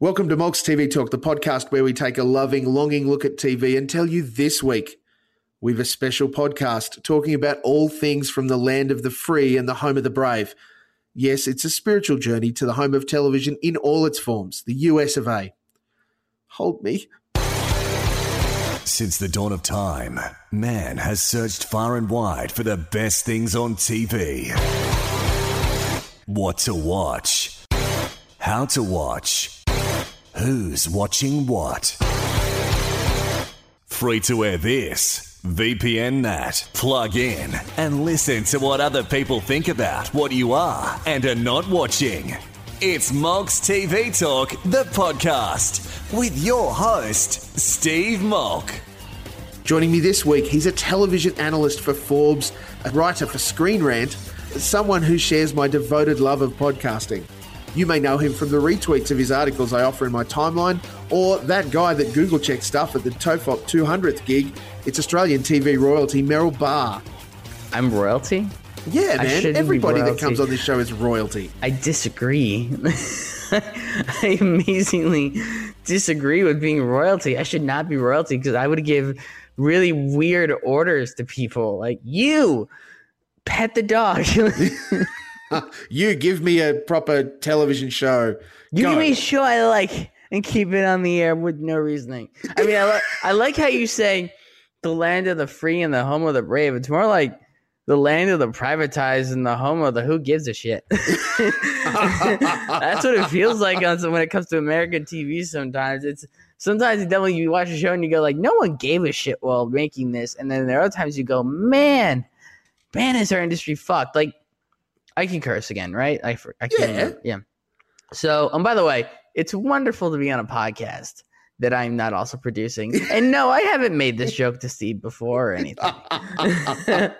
Welcome to Mogg's TV Talk, the podcast where we take a loving, longing look at TV and tell you this week we've a special podcast talking about all things from the land of the free and the home of the brave. Yes, it's a spiritual journey to the home of television in all its forms, the US of A. Hold me. Since the dawn of time, man has searched far and wide for the best things on TV. What to watch, how to watch, who's watching what. Free to air this, VPN that. Plug in and listen to what other people think about what you are and are not watching. It's Mogg's TV Talk, the podcast, with your host, Steve Mogg. Joining me this week, he's a television analyst for Forbes, a writer for Screen Rant, someone who shares my devoted love of podcasting. You may know him from the retweets of his articles I offer in my timeline, or that guy that Google checks stuff at the TOEFOP 200th gig. It's Australian TV royalty Merrill Barr. I'm royalty? Yeah, man. Everybody that comes on this show is royalty. I disagree. I amazingly disagree with being royalty. I should not be royalty because I would give really weird orders to people like you pet the dog. you You give me a proper television show. Go. give me a show I like and keep it on the air with no reasoning. I mean, I, li- I like how you say the land of the free and the home of the brave. It's more like the land of the privatized and the home of the who gives a shit. That's what it feels like on some, when it comes to American TV. Sometimes it's sometimes it's definitely you watch a show and you go like, no one gave a shit while making this, and then there are other times you go, man, man, is our industry fucked? Like, I can curse again, right? I I can, Yeah. yeah. So, and by the way, it's wonderful to be on a podcast that I'm not also producing. And no, I haven't made this joke to Steve before or anything.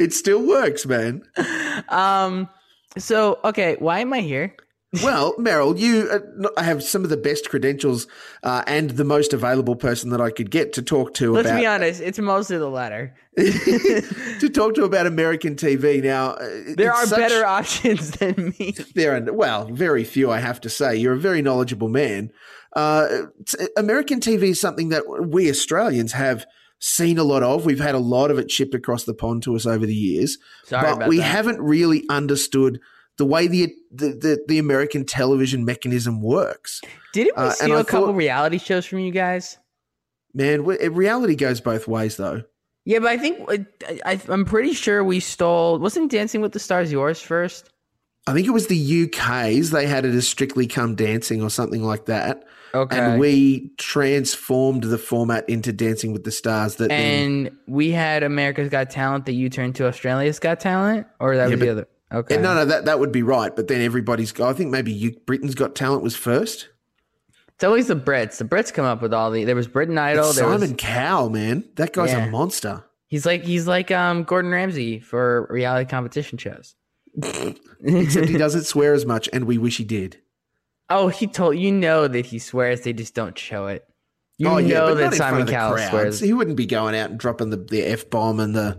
it still works, man. Um, so okay, why am I here? Well, Merrill, you uh, have some of the best credentials uh, and the most available person that I could get to talk to Let's about be honest, it's mostly the latter. to talk to about American TV. Now, uh, There are such- better options than me. There are well, very few. I have to say, you're a very knowledgeable man. Uh, American TV is something that we Australians have seen a lot of. We've had a lot of it shipped across the pond to us over the years, Sorry but we that. haven't really understood the way the the, the, the American television mechanism works. Didn't we Uh, steal a couple thought- reality shows from you guys? Man, reality goes both ways, though. Yeah, but I think I, I, I'm pretty sure we stole. Wasn't Dancing with the Stars yours first? I think it was the UK's. They had it as Strictly Come Dancing or something like that. Okay. And we transformed the format into Dancing with the Stars. That then, and we had America's Got Talent that you turned to Australia's Got Talent, or that Yeah, was the other. Okay. Yeah, no, no, that that would be right. But then everybody's. I think maybe you, Britain's Got Talent was first. It's always the Brits. The Brits come up with all the. There was Britain Idol. It's There was, Simon Cowell, man, that guy's Yeah. a monster. he's like he's like um Gordon Ramsay for reality competition shows. Except he doesn't swear as much, and we wish he did. Oh, he told you know that he swears. They just don't show it. You oh know that Simon Cowell swears. He wouldn't be going out and dropping the, the f bomb and the,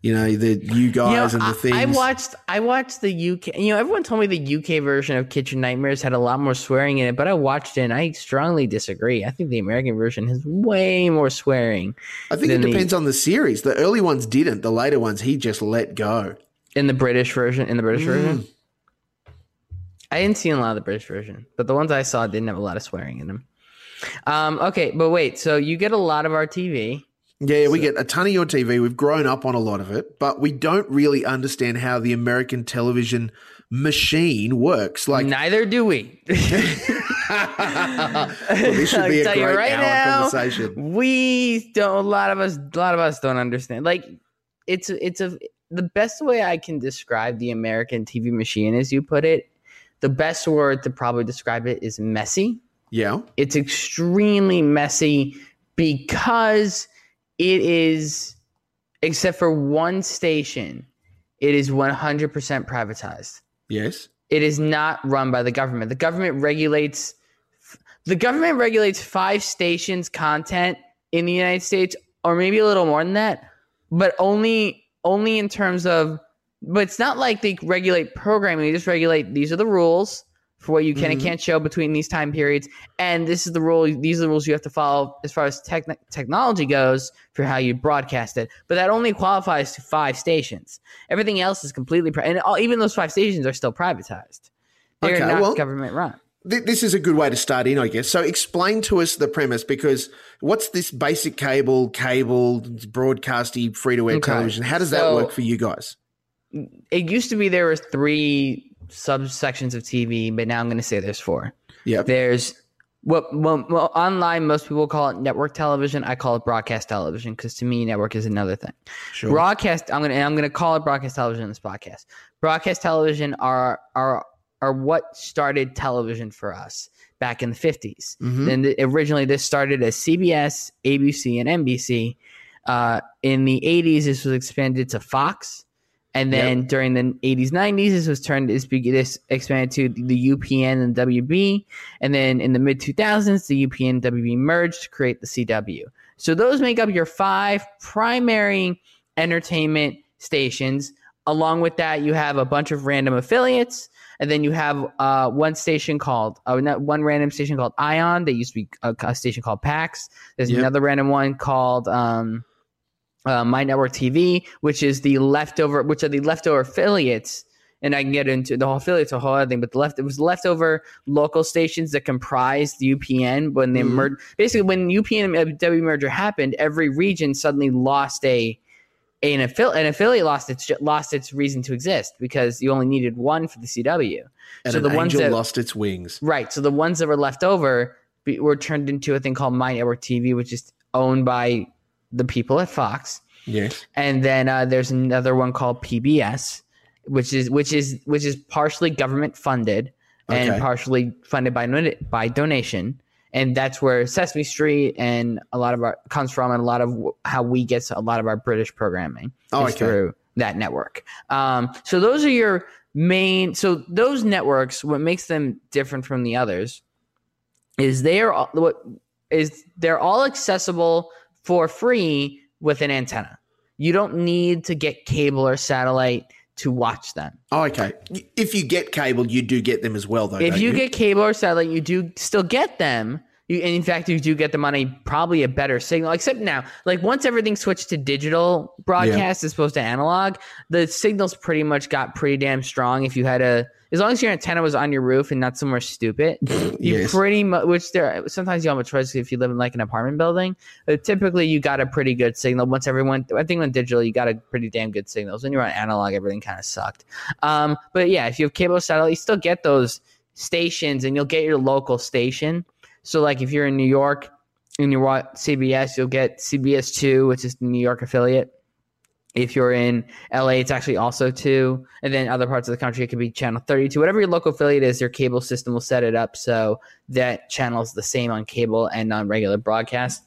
you know, the you guys You know, and the I- things. I watched I watched the UK. You know, everyone told me the UK version of Kitchen Nightmares had a lot more swearing in it, but I watched it and I strongly disagree. I think the American version has way more swearing I think it than the- depends on the series. The early ones didn't. The later ones, he just let go. in the British version. In the British Mm. version, I didn't see a lot of the British version, but the ones I saw didn't have a lot of swearing in them. Um, okay, but wait. So you get a lot of our TV. Yeah, we get a ton of your TV. We've grown up on a lot of it, but we don't really understand how the American television machine works. Like, Neither do we. well, this should be a great right hour now, conversation. We don't. A lot of us. A lot of us don't understand. Like, it's it's a the best way I can describe the American TV machine, as you put it. The best word to probably describe it is messy. Yeah, It's extremely messy because it is, except for one station, it is 100% privatized. yes, It is not run by the government. The government regulates the government regulates five stations content in the United States or maybe a little more than that, but only only in terms of but it's not like they regulate programming, they just regulate these are the rules. For what you can and mm-hmm. can't show between these time periods. And this is the rule. These are the rules you have to follow as far as techn technology goes for how you broadcast it. But that only qualifies to five stations. Everything else is completely pri- and all, even those five stations are still privatized. They're Okay, not well- government run. Th- This is a good way to start in, I guess. So, explain to us the premise because what's this basic cable, cable, broadcasty, free to air Okay. television? How does that work for you guys? It used to be there were three subsections of TV, but now I'm going to say there's four. Yeah. There's what well, well, online most people call it network television. I call it broadcast television because to me network is another thing. Sure. Broadcast. I'm gonna and I'm gonna call it broadcast television in this podcast. Broadcast television are are are what started television for us back in the 50s. Mhm. Then originally this started as CBS, ABC, and NBC. Uh, in the 80s, this was expanded to Fox. And then during the 80s, 90s, this was turned, this, this expanded to the UPN and WB. And then in the mid 2000s, the UPN and WB merged to create the CW. So those make up your five primary entertainment stations. Along with that, you have a bunch of random affiliates. And then you have uh, one station called, uh, one random station called Ion. That used to be a, a station called PAX. There's Yep. another random one called um, uh, My Network TV, which is the leftover, which are the leftover affiliates. And I can get into the whole affiliates, a whole other thing, but the left it was leftover local stations that comprised the UPN when they Mhm. merged. Basically, when UPN and W merger happened, every region suddenly lost a an affiliate. An affiliate lost its lost its reason to exist because you only needed one for the CW. and so an the ones that lost its wings. Right. So the ones that were left over be, were turned into a thing called My Network TV, which is owned by the people at Fox. Yes. And then uh, there's another one called PBS, which is which is which is partially government funded and Okay. partially funded by by donation. And that's where Sesame Street and a lot of our comes from, and a lot of how we get a lot of our British programming Oh, is okay. through that network. Um, so those are your main. So those networks, what makes them different from the others, is they are all, what is they're all accessible for free with an antenna. You don't need to get cable or satellite to watch them. Oh, okay. If you get cable, you do get them as well, though. if don't you, get cable or satellite, you do still get them. You, and in fact, you do get them on a probably a better signal. Except now, like once everything switched to digital broadcast as opposed to analog, the signals pretty much got pretty damn strong. If you had a, as long as your antenna was on your roof and not somewhere stupid, you Yes. pretty much. Which there sometimes you have a choice if you live in like an apartment building. But typically, you got a pretty good signal. Once everyone, I think when digital, you got a pretty damn good signals. When you're on analog, everything kind of sucked. Um, but yeah, if you have cable satellite, you still get those stations, and you'll get your local station. So like if you're in New York and you watch CBS, you'll get CBS two, which is the New York affiliate. If you're in LA, it's actually also two, and then other parts of the country, it could be channel 32. Whatever your local affiliate is, your cable system will set it up so that channel is the same on cable and on regular broadcast.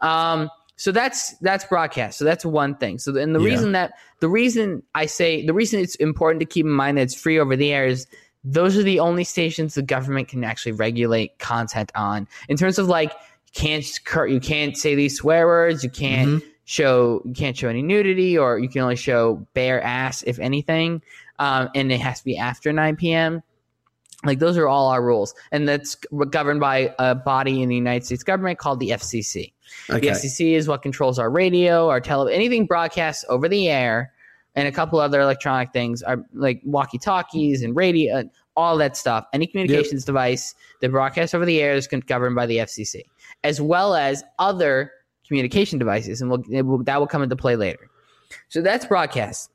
Um, so that's that's broadcast. So that's one thing. So and the Yeah. reason that the reason I say the reason it's important to keep in mind that it's free over the air is those are the only stations the government can actually regulate content on in terms of like you can't you can't say these swear words you can't Mhm. show you can't show any nudity or you can only show bare ass if anything um, and it has to be after 9 p.m like those are all our rules and that's governed by a body in the united states government called the fcc Okay. the FCC is what controls our radio, our television, anything broadcast over the air, and a couple other electronic things are like walkie talkies and radio, all that stuff. Any communications device that broadcasts over the air is governed by the FCC, as well as other communication devices, and we'll, it will, that will come into play later. So that's broadcast.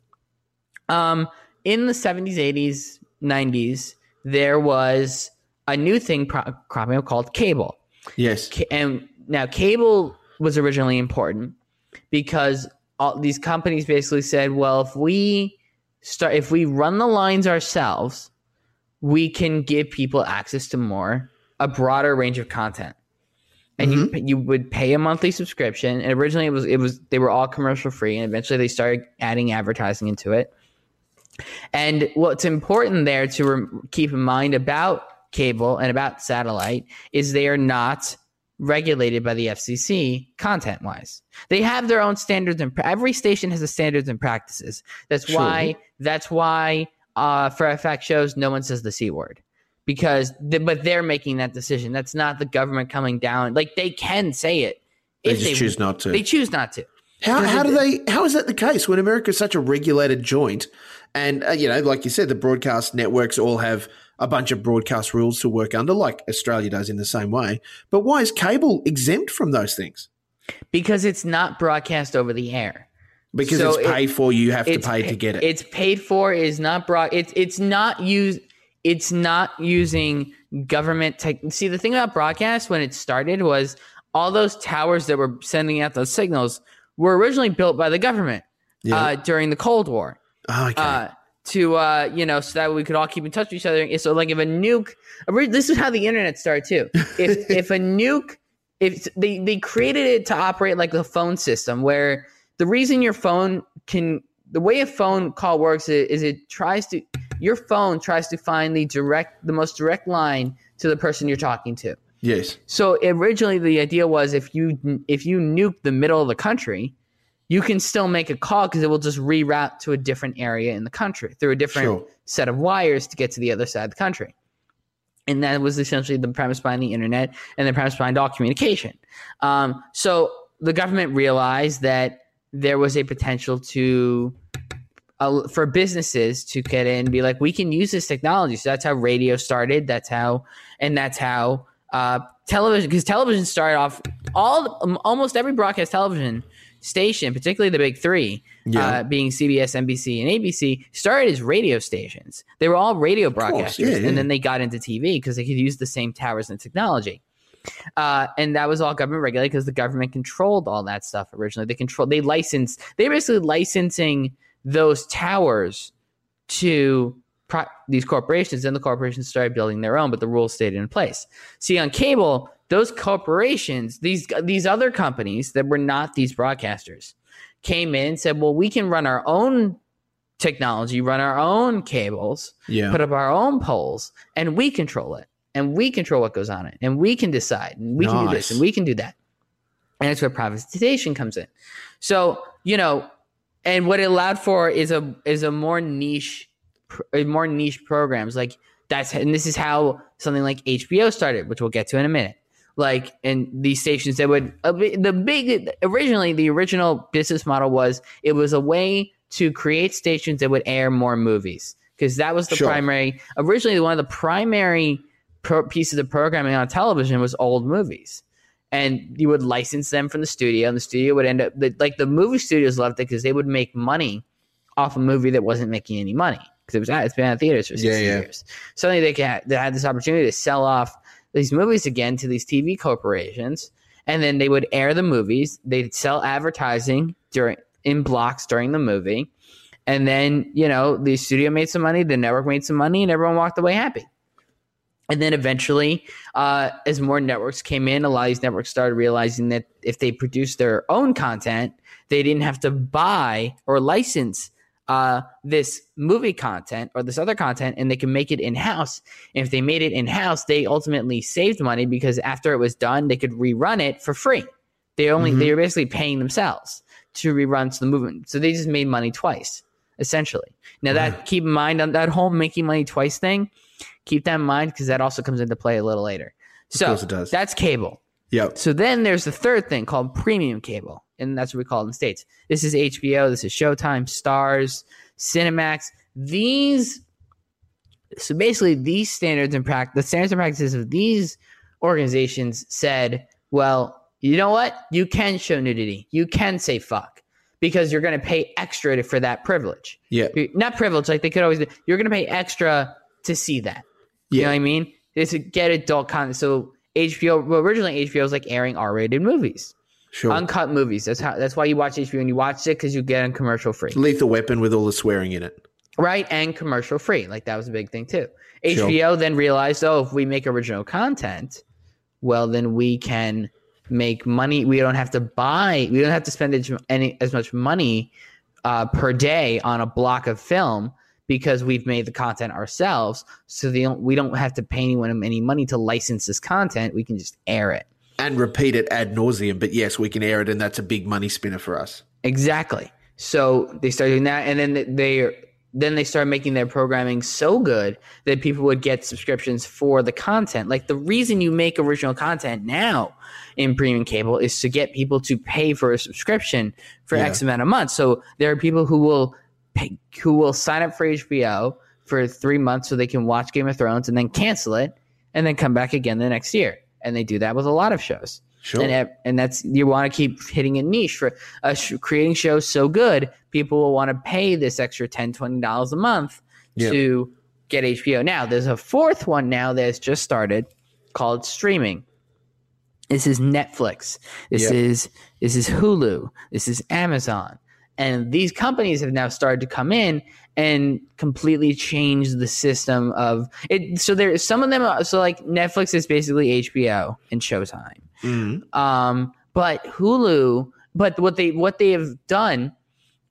Um, in the 70s, 80s, 90s, there was a new thing pro- cropping up called cable Yes. ca- and now cable was originally important because all these companies basically said, well, if we start, if we run the lines ourselves, we can give people access to more, a broader range of content. And you mm-hmm. you would pay a monthly subscription. And originally it was it was they were all commercial free, and eventually they started adding advertising into it. And what's important there to rem- keep in mind about cable and about satellite is they are not regulated by the FCC content wise. They have their own standards and every station has a standards and practices. That's Sure. why that's why uh, for FX shows no one says the c word because but they're making that decision. That's not the government coming down. Like they can say it. They if just choose not to. They choose not to. How, how do they? How is that the case when America is such a regulated joint? And uh, you know, like you said, the broadcast networks all have a bunch of broadcast rules to work under, like Australia does in the same way. But why is cable exempt from those things? Because it's not broadcast over the air. Because So it's it- paid for, you have to pay pa- to get it. It's paid for. Is not broad. It's it's not used. It's not using government tech. See, the thing about broadcast when it started was all those towers that were sending out those signals were originally built by the government Yeah. uh, during the Cold War. Oh, okay. uh, to uh, you know, so that we could all keep in touch with each other. So, like, if a nuke, this is how the internet started too. If if a nuke, if they they created it to operate like the phone system, where the reason your phone can, the way a phone call works is, is it tries to, your phone tries to find the direct, the most direct line to the person you're talking to. yes. So originally the idea was if you if you nuke the middle of the country, you can still make a call because it will just reroute to a different area in the country through a different Sure. set of wires to get to the other side of the country. And that was essentially the premise behind the internet and the premise behind all communication. Um, so the government realized that there was a potential to uh, for businesses to get in and be like, we can use this technology. So that's how radio started. That's how, and that's how uh, television, because television started off all almost every broadcast television station, particularly the big three, Yeah. uh, being CBS, NBC, and ABC, started as radio stations. They were all radio broadcasters, yeah, yeah. and then they got into TV because they could use the same towers and technology. Uh, and that was all government regulated because the government controlled all that stuff originally. They controlled, they licensed, they basically licensing those towers to pro- these corporations. Then the corporations started building their own, but the rules stayed in place. See, on cable, those corporations, these these other companies that were not these broadcasters, came in and said, "Well, we can run our own technology, run our own cables, Yeah. put up our own poles, and we control it, and we control what goes on it, and we can decide, and we can do this, and we can do that." And that's where privatization comes in. So you know, and what it allowed for is a is a more niche, Uh, more niche programs like that's and this is how something like HBO started, which we'll get to in a minute. Like and these stations that would uh, the big originally the original business model was it was a way to create stations that would air more movies because that was the Sure. primary originally one of the primary pro- pieces of programming on television was old movies and you would license them from the studio and the studio would end up the, like the movie studios loved it because they would make money off a movie that wasn't making any money because it was it's been at theaters for 60 Yeah, yeah. years. Suddenly they, can, they had this opportunity to sell off these movies again to these tv corporations and then they would air the movies. They'd sell advertising during in blocks during the movie and then you know the studio made some money the network made some money and everyone walked away happy. And then eventually, uh, as more networks came in, a lot of these networks started realizing that if they produced their own content, they didn't have to buy or license uh, this movie content or this other content, and they can make it in house. And if they made it in house, they ultimately saved money because after it was done, they could rerun it for free. They only they were basically paying themselves to rerun to the movement, so they just made money twice, essentially. Now that keep in mind on that whole making money twice thing keep that in mind because that also comes into play a little later. So course it does. that's cable. Yep. So then there's the third thing called premium cable, and that's what we call it in the states. This is HBO, this is Showtime, Starz, Cinemax. These, so basically, these standards and practice, the standards and practices of these organizations said, well, you know what? You can show nudity. You can say fuck because you're going to pay extra to- for that privilege. Yeah. Not privilege, like they could always. You're going to pay extra to see that. You Yeah. know what I mean? It's to get adult content. So HBO, well, originally HBO was like airing R-rated movies, Sure. uncut movies. That's how. That's why you watch HBO and you watch it because you get them commercial free, Lethal Weapon with all the swearing in it. right? And commercial free. Like that was a big thing too. Sure. HBO then realized, oh, if we make original content, well, then we can make money. We don't have to buy. We don't have to spend as- any as much money uh, per day on a block of film because we've made the content ourselves. So don't, we don't have to pay anyone any money to license this content. We can just air it. And repeat it ad nauseum. But yes, we can air it, and that's a big money spinner for us. Exactly. So they started doing that, and then they then they started making their programming so good that people would get subscriptions for the content. Like the reason you make original content now in premium cable is to get people to pay for a subscription for Yeah. X amount of months. So there are people who will pay, who will sign up for HBO for three months so they can watch Game of Thrones and then cancel it and then come back again the next year. And they do that with a lot of shows. Sure. And, and that's you want to keep hitting a niche for uh, creating shows so good people will want to pay this extra 10 20 dollars a month to get hbo now there's a fourth one now that's just started called streaming this is netflix this Yeah. is this is hulu this is amazon and these companies have now started to come in and completely change the system of it so there some of them are, so like netflix is basically hbo and showtime Mhm. um, but Hulu, but what they what they have done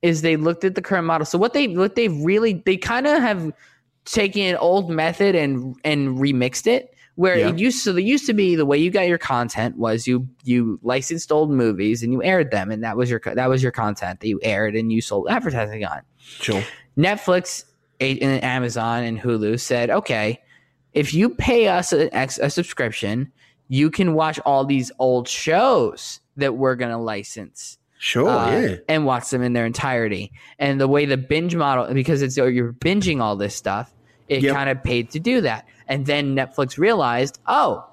is they looked at the current model. So what they what they've really they kind of have taken an old method and and remixed it. Where Yeah. it used so there used to be the way you got your content was you you licensed old movies and you aired them and that was your that was your content that you aired and you sold advertising on. Sure. Netflix and Amazon and Hulu said, okay, if you pay us a, a subscription, you can watch all these old shows that we're going to license Sure. uh, yeah. and watch them in their entirety. And the way the binge model, because it's you're binging all this stuff, it Yep. kind of paid to do that. And then Netflix realized, oh,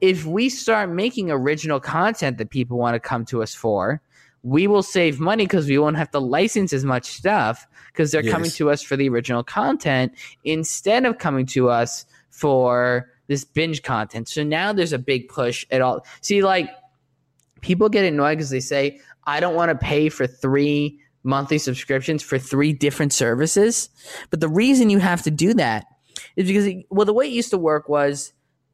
if we start making original content that people want to come to us for, we will save money because we won't have to license as much stuff because they're coming to us for the original content instead of coming to us for this binge content. So now there's a big push at all. See, like people get annoyed because they say, I don't want to pay for three monthly subscriptions for three different services. But the reason you have to do that is because, well, the way it used to work was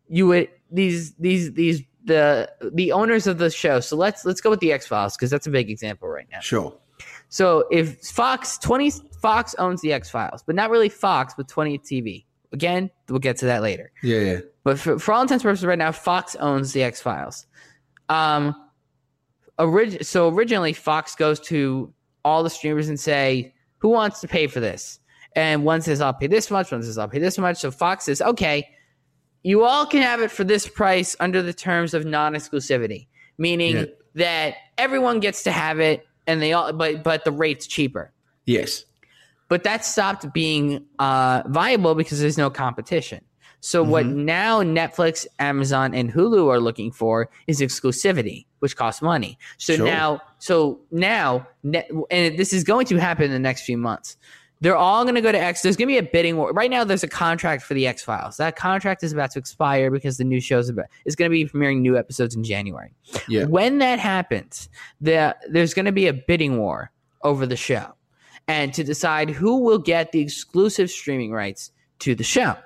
you would these these these the the owners of the show. So let's let's go with the X Files because that's a big example right now. Sure. So if Fox 20 Fox owns the X Files, but not really Fox, but 20th TV. Again, we'll get to that later. Yeah. Yeah. But for, for all intents and purposes, right now, Fox owns the X Files. Um, orig- so originally, Fox goes to all the streamers and say, "Who wants to pay for this?" And one says, "I'll pay this much." One says, "I'll pay this much." So Fox says, "Okay, you all can have it for this price under the terms of non-exclusivity, meaning Yeah. that everyone gets to have it, and they all, but but the rate's cheaper." Yes. but that stopped being uh, viable because there's no competition. So what now Netflix, Amazon, and Hulu are looking for is exclusivity, which costs money. So Sure. now, so now, and this is going to happen in the next few months. They're all going to go to X. There's going to be a bidding war. Right now, there's a contract for the X Files. That contract is about to expire because the new show's about is going to be premiering new episodes in January. Yeah. When that happens, the, there's going to be a bidding war over the show and to decide who will get the exclusive streaming rights to the show.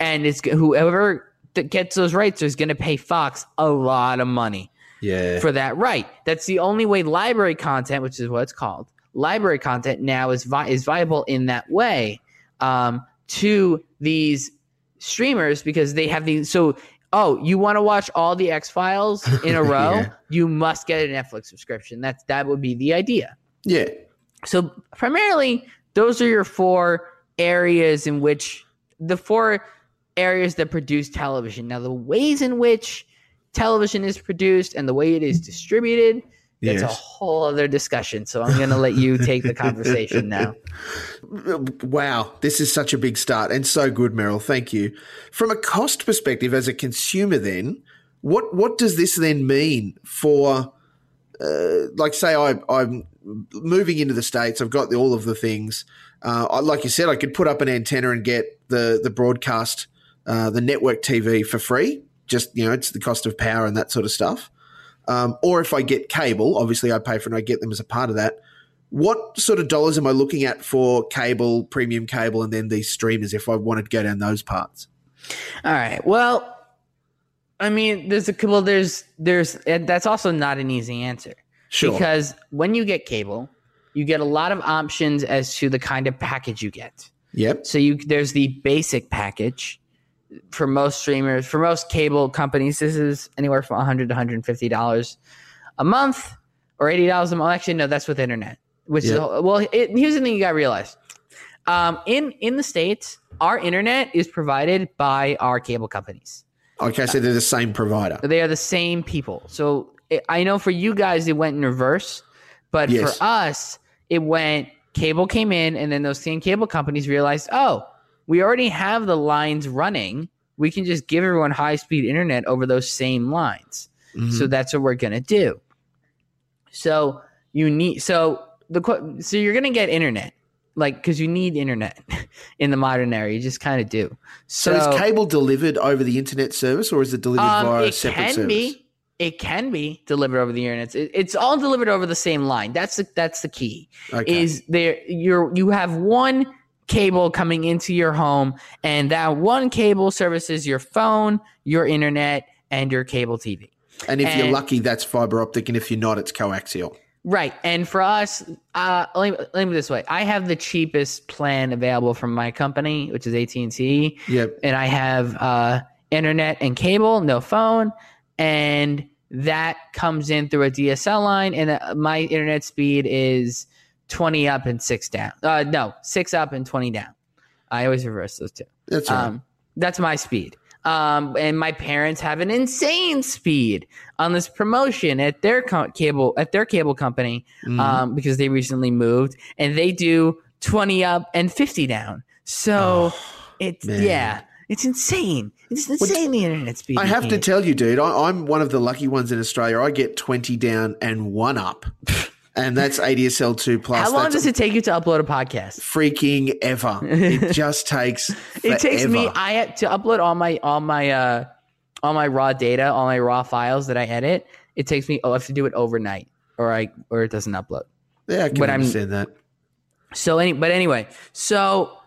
And it's whoever that gets those rights is going to pay Fox a lot of money Yeah. for that right. That's the only way library content, which is what it's called, library content now is vi- is viable in that way um, to these streamers because they have these. So, oh, you want to watch all the X Files in a row? Yeah. You must get a Netflix subscription. That's that would be the idea. yeah. So primarily, those are your four areas in which the four areas that produce television. Now, the ways in which television is produced and the way it is distributed, that's a whole other discussion. So I'm going to let you take the conversation now. Wow, this is such a big start and so good, Merrill. Thank you. From a cost perspective, as a consumer, then what what does this then mean for, uh, like, say I, I'm moving into the states, I've got the, all of the things. Uh, I, like you said, I could put up an antenna and get the the broadcast, uh, the network TV for free. Just you know, it's the cost of power and that sort of stuff. Um, or if I get cable, obviously I pay for it and I get them as a part of that what sort of dollars am I looking at for cable, premium cable, and then these streamers if I wanted to go down those parts? All right. Well, I mean, there's a well, there's there's and that's also not an easy answer. Sure. Because when you get cable, you get a lot of options as to the kind of package you get. yep. So you there's the basic package for most streamers, for most cable companies. This is anywhere from 100 to 150 dollars a month or 80 dollars a month. Actually, no, that's with internet. Which Yeah. is well. It, here's the thing you got to realize: Um, in in the states, our internet is provided by our cable companies. Okay, so they're the same provider. They are the same people. So it, I know for you guys it went in reverse, but Yes. for us it went cable came in, and then those same cable companies realized, oh, we already have the lines running. We can just give everyone high speed internet over those same lines. Mm-hmm. So that's what we're gonna do. So you need so the so you're gonna get internet like because you need internet in the modern era. You just kind of do. So, is cable delivered over the internet service or is it delivered Um, via a it separate can service? be. It can be delivered over the internet. It, it's all delivered over the same line. That's the that's the key. Okay. Is there you're you have one cable coming into your home, and that one cable services your phone, your internet, and your cable TV. and if you're lucky, that's fiber optic, and if you're not, it's coaxial. Right. And for us, uh, let me, let me this way: I have the cheapest plan available from my company, which is AT and T. Yep. and I have uh, internet and cable, no phone, and that comes in through a DSL line, and uh, my internet speed is twenty up and six down. Uh, no, six up and twenty down. I always reverse those two. That's right. Um, that's my speed. Um, and my parents have an insane speed on this promotion at their co- cable at their cable company Mhm. um, because they recently moved and they do 20 up and 50 down. So it's Oh, man. yeah, it's insane. It's insane the internet speed. I have to tell you, dude, I, I'm one of the lucky ones in Australia. I get 20 down and one up, and that's ADSL 2 plus. How long that's does it take you to upload a podcast? freaking ever? It just takes. It takes me. I to upload all my all my uh all my raw data, all my raw files that I edit. It takes me oh, I have to do it overnight or I or it doesn't upload. Yeah, I can but I'm- that. So any but anyway, so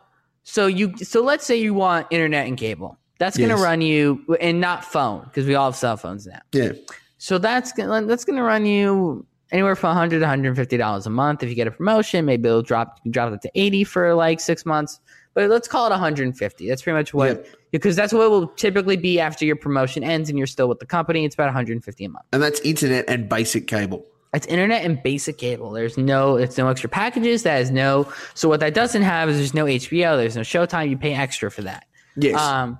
so you so let's say you want internet and cable. That's going to Yes. run you and not phone because we all have cell phones now. Yeah. So that's gonna that's gonna run you anywhere from 100 to 150 dollars a month. If you get a promotion, maybe it'll drop you can drop it to 80 for like six months. But let's call it 150. That's pretty much what Yep. because that's what it will typically be after your promotion ends and you're still with the company. It's about 150 a month. And that's internet and basic cable. It's internet and basic cable. There's no, it's no extra packages. That is no. So what that doesn't have is there's no HBO. There's no Showtime. You pay extra for that. Yes. Um,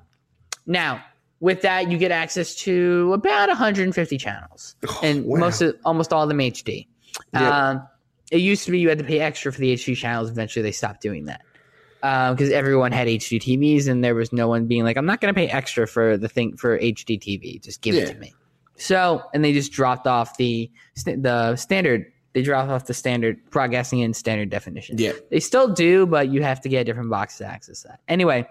now with that, you get access to about 150 channels, and wow. most of almost all of them HD. Yep. Um, it used to be you had to pay extra for the HD channels. Eventually, they stopped doing that because everyone had HD TVs, and there was no one being like, "I'm not going to pay extra for the thing for HD TV. Just give it to me." So, and they just dropped off the the standard. They dropped off the standard broadcasting in standard definition. yeah. They still do, but you have to get a different box to access that. Anyway,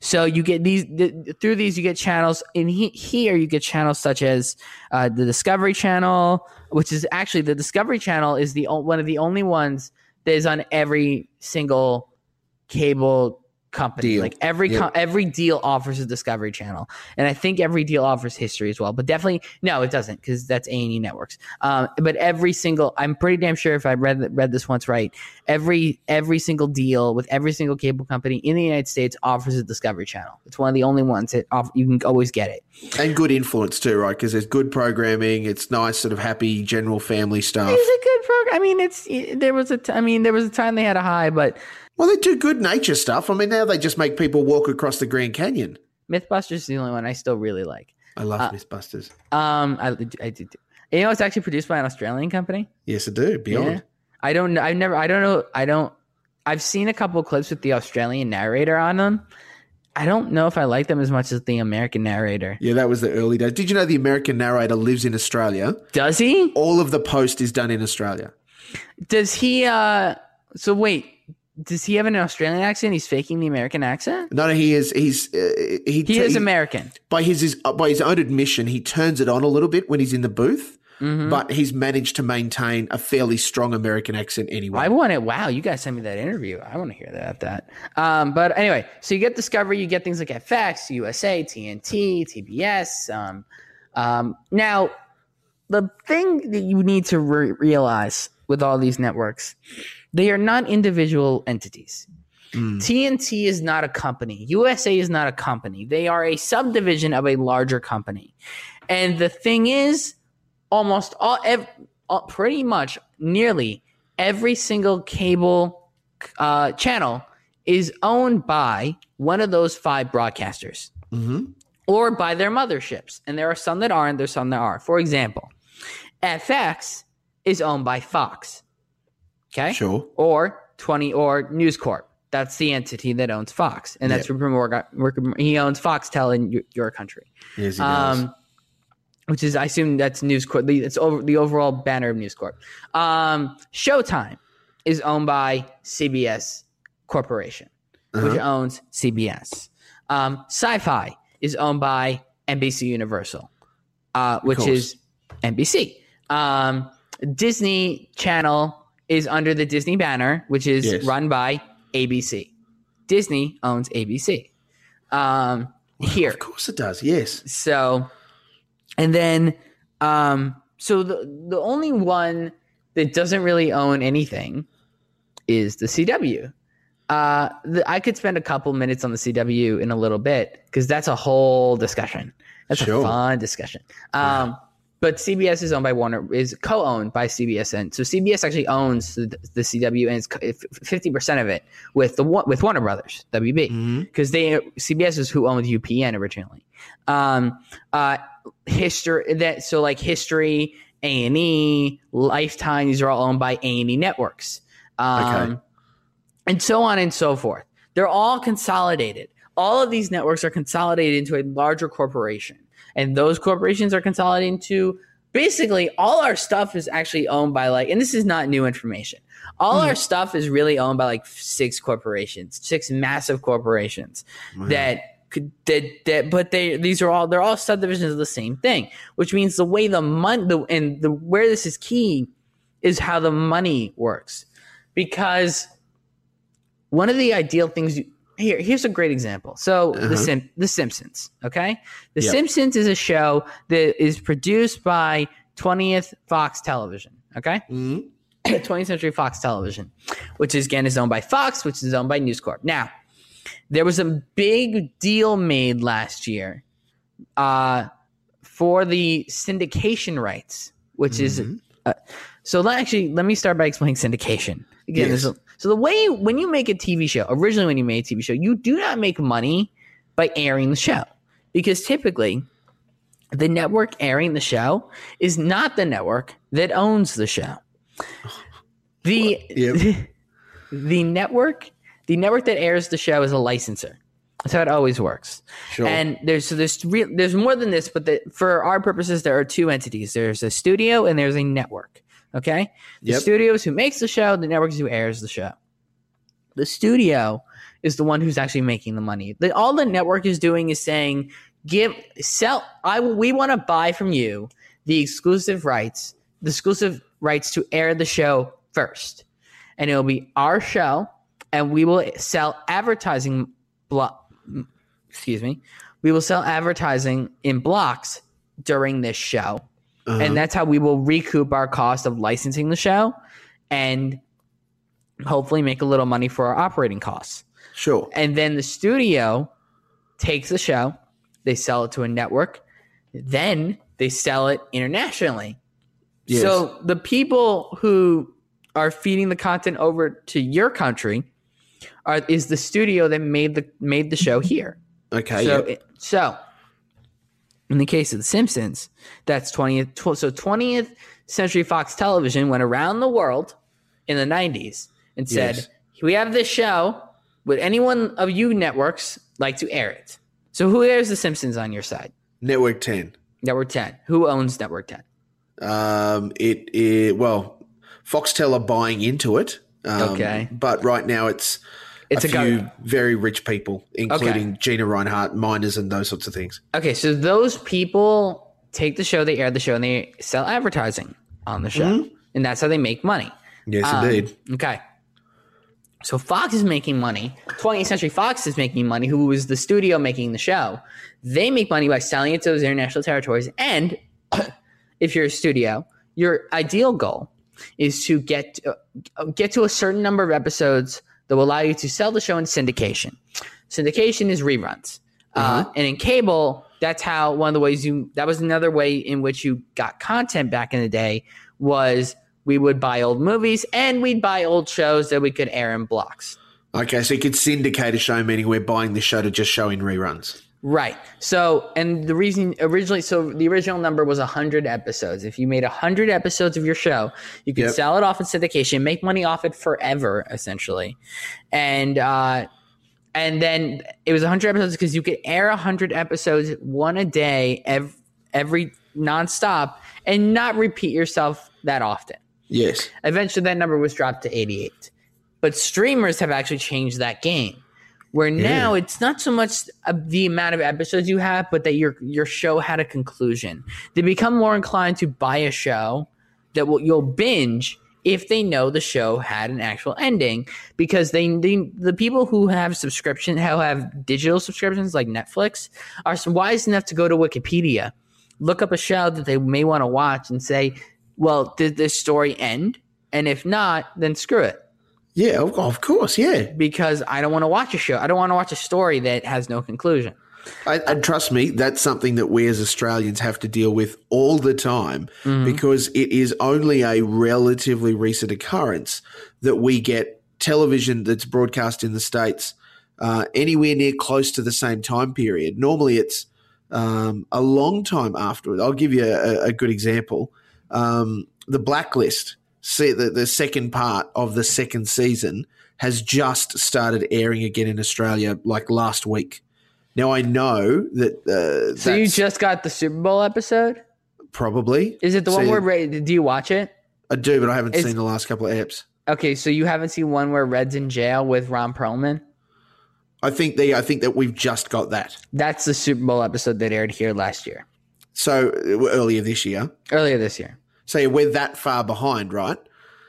so you get these th- through these you get channels in he- here you get channels such as uh, the Discovery Channel, which is actually the Discovery Channel is the o- one of the only ones that is on every single cable company. Deal. Like every Yep. co- every deal offers a Discovery Channel, and I think every deal offers history as well. But definitely no, it doesn't because that's A and E networks. Um, but every single, I'm pretty damn sure if I read read this once right, every every single deal with every single cable company in the United States offers a Discovery Channel. It's one of the only ones that off, you can always get it. And good influence too, right? Because there's good programming. It's nice, sort of happy, general family stuff. It's a good program. I mean, it's it- there was a t- I mean there was a time they had a high, but Well, they do good nature stuff. I mean, now they just make people walk across the Grand Canyon. MythBusters is the only one I still really like. I love Uh, Mythbusters. Um, I, I did. You know, it's actually produced by an Australian company. Yes, I do. Beyond. Yeah. I don't know. I've never. I don't know. I don't. I've seen a couple clips with the Australian narrator on them. I don't know if I like them as much as the American narrator. Yeah, that was the early days. Did you know the American narrator lives in Australia? Does he? All of the post is done in Australia. Does he? uh So wait. Does he have an Australian accent? He's faking the American accent. No, no, he is. He's uh, he. He is he- American. by his, his uh, by his own admission, he turns it on a little bit when he's in the booth, Mhm. but he's managed to maintain a fairly strong American accent anyway. I want it. Wow, you guys sent me that interview. I want to hear that. That. Um, but anyway, so you get Discovery, you get things like FX, USA, TNT, TBS. Um, um, now, the thing that you need to re- realize with all these networks, they are not individual entities. Mm. TNT is not a company. USA is not a company. They are a subdivision of a larger company. And the thing is, almost all, ev- all pretty much, nearly every single cable uh, channel is owned by one of those five broadcasters Mm-hmm. or by their motherships. And there are some that aren't, there's some that are. For example, FX is owned by Fox. Okay. Sure. Or 20 or News Corp. That's the entity that owns Fox. And that's Rupert Murdoch. He owns Foxtel in your, country. Yes, he does. Um, which is, I assume that's News Corp. The, it's over the overall banner of News Corp. Um, Showtime is owned by CBS Corporation, which Uh-huh. owns CBS. Um, Sci-Fi is owned by NBC Universal, uh, which is NBC. Um, Disney Channel is under the Disney banner, which is Yes. run by ABC. Disney owns ABC. Um, here, Of course it does. Yes. so, and then, um, so the the only one that doesn't really own anything is the CW. Uh, the, I could spend a couple minutes on the CW in a little bit because that's a whole discussion. That's Sure. a fun discussion. Um, but CBS is owned by Warner, is co-owned by CBS, and so CBS actually owns the, the CW, and it's fifty percent of it with the with Warner Brothers, WB Mm-hmm. because they CBS is who owned UPN originally. Um, uh, history that so like history, A and E, Lifetime. These are all owned by A and E networks, um, Okay. and so on and so forth. They're all consolidated. All of these networks are consolidated into a larger corporation, and those corporations are consolidating to basically all our stuff is actually owned by like, and this is not new information. All mm-hmm. our stuff is really owned by like six corporations, six massive corporations that could that that but they these are all they're all subdivisions of the same thing, which means the way the money the and the where this is key is how the money works. Because one of the ideal things you here here's a great example. So the Uh-huh. Sim the Simpsons, okay? The Yep. Simpsons is a show that is produced by 20th Fox Television, okay? Mhm. 20th Century Fox Television, which is again is owned by Fox, which is owned by News Corp. Now, there was a big deal made last year uh, for the syndication rights, which is Mhm. uh, so. Let actually let me start by explaining syndication again. Yes. there's a- so the way when you make a TV show, originally when you made a TV show, you do not make money by airing the show because typically the network airing the show is not the network that owns the show. The Yep. the network the network that airs the show is a licensor. That's how it always works. Sure. And there's so there's real there's more than this, but the, for our purposes, there are two entities. There's a studio and there's a network. Okay, the Yep. studio is who makes the show. The networks who airs the show. The studio is the one who's actually making the money. The, all the network is doing is saying, "Give sell. I we want to buy from you the exclusive rights, the exclusive rights to air the show first, and it'll be our show, and we will sell advertising block." excuse me, we will sell advertising in blocks during this show. Uh-huh. And that's how we will recoup our cost of licensing the show and hopefully make a little money for our operating costs. sure. And then the studio takes the show, they sell it to a network, then they sell it internationally. Yes. So the people who are feeding the content over to your country are is the studio that made the made the show here. Okay. So, so in the case of The Simpsons, that's 20th. Tw- so 20th Century Fox Television went around the world in the 90s and said, Yes. "We have this show. Would anyone of you networks like to air it?" So who airs The Simpsons on your side? Network 10. Network 10. Who owns Network 10? Um, it, it well, Foxtel are buying into it. Um, Okay. But right now it's It's a a, few go- very rich people, including Gina Rinehart, miners, and those sorts of things. Okay, so those people take the show, they air the show, and they sell advertising on the show, and that's how they make money. Yes, Um, indeed. Okay. So Fox is making money. 20th Century Fox is making money, who was the studio making the show. They make money by selling it to those international territories. And if you're a studio, your ideal goal is to get uh, get to a certain number of episodes that will allow you to sell the show in syndication. Syndication is reruns. Uh, and in cable, that's how one of the ways you that was another way in which you got content back in the day was We would buy old movies and we'd buy old shows that we could air in blocks. Okay, so you could syndicate a show, meaning we're buying the show to just show in reruns. Right. So, and the reason originally, so the original number was 100 episodes. If you made 100 episodes of your show, you could Yep. sell it off in syndication, make money off it forever, essentially. And, uh, and then it was 100 episodes because you could air 100 episodes, one a day, every, every nonstop, and not repeat yourself that often. Yes. Eventually, that number was dropped to 88. But streamers have actually changed that game, where now it's not so much the amount of episodes you have, but that your your show had a conclusion. They become more inclined to buy a show that will, you'll binge if they know the show had an actual ending, because they, they the people who have subscription, who have digital subscriptions like Netflix, are wise enough to go to Wikipedia, look up a show that they may want to watch, and say, "Well, did this story end?" And if not, then screw it Yeah, of, of course, yeah. because I don't want to watch a show. I don't want to watch a story that has no conclusion. I, and trust me, that's something that we as Australians have to deal with all the time because it is only a relatively recent occurrence that we get television that's broadcast in the States uh, anywhere near close to the same time period. Normally it's um, a long time afterward. I'll give you a, a good example. Um, the Blacklist, see, the, the second part of the second season has just started airing again in Australia like last week. Now I know that uh, So you just got the Super Bowl episode? probably Is it the one where Red, do you watch it? I do, but I haven't It's- seen the last couple of apps. Okay, so you haven't seen one where Red's in jail with Ron Perlman? I think the I think that we've just got that. That's the Super Bowl episode that aired here last year, So uh, earlier this year, earlier this year. So we're that far behind, right?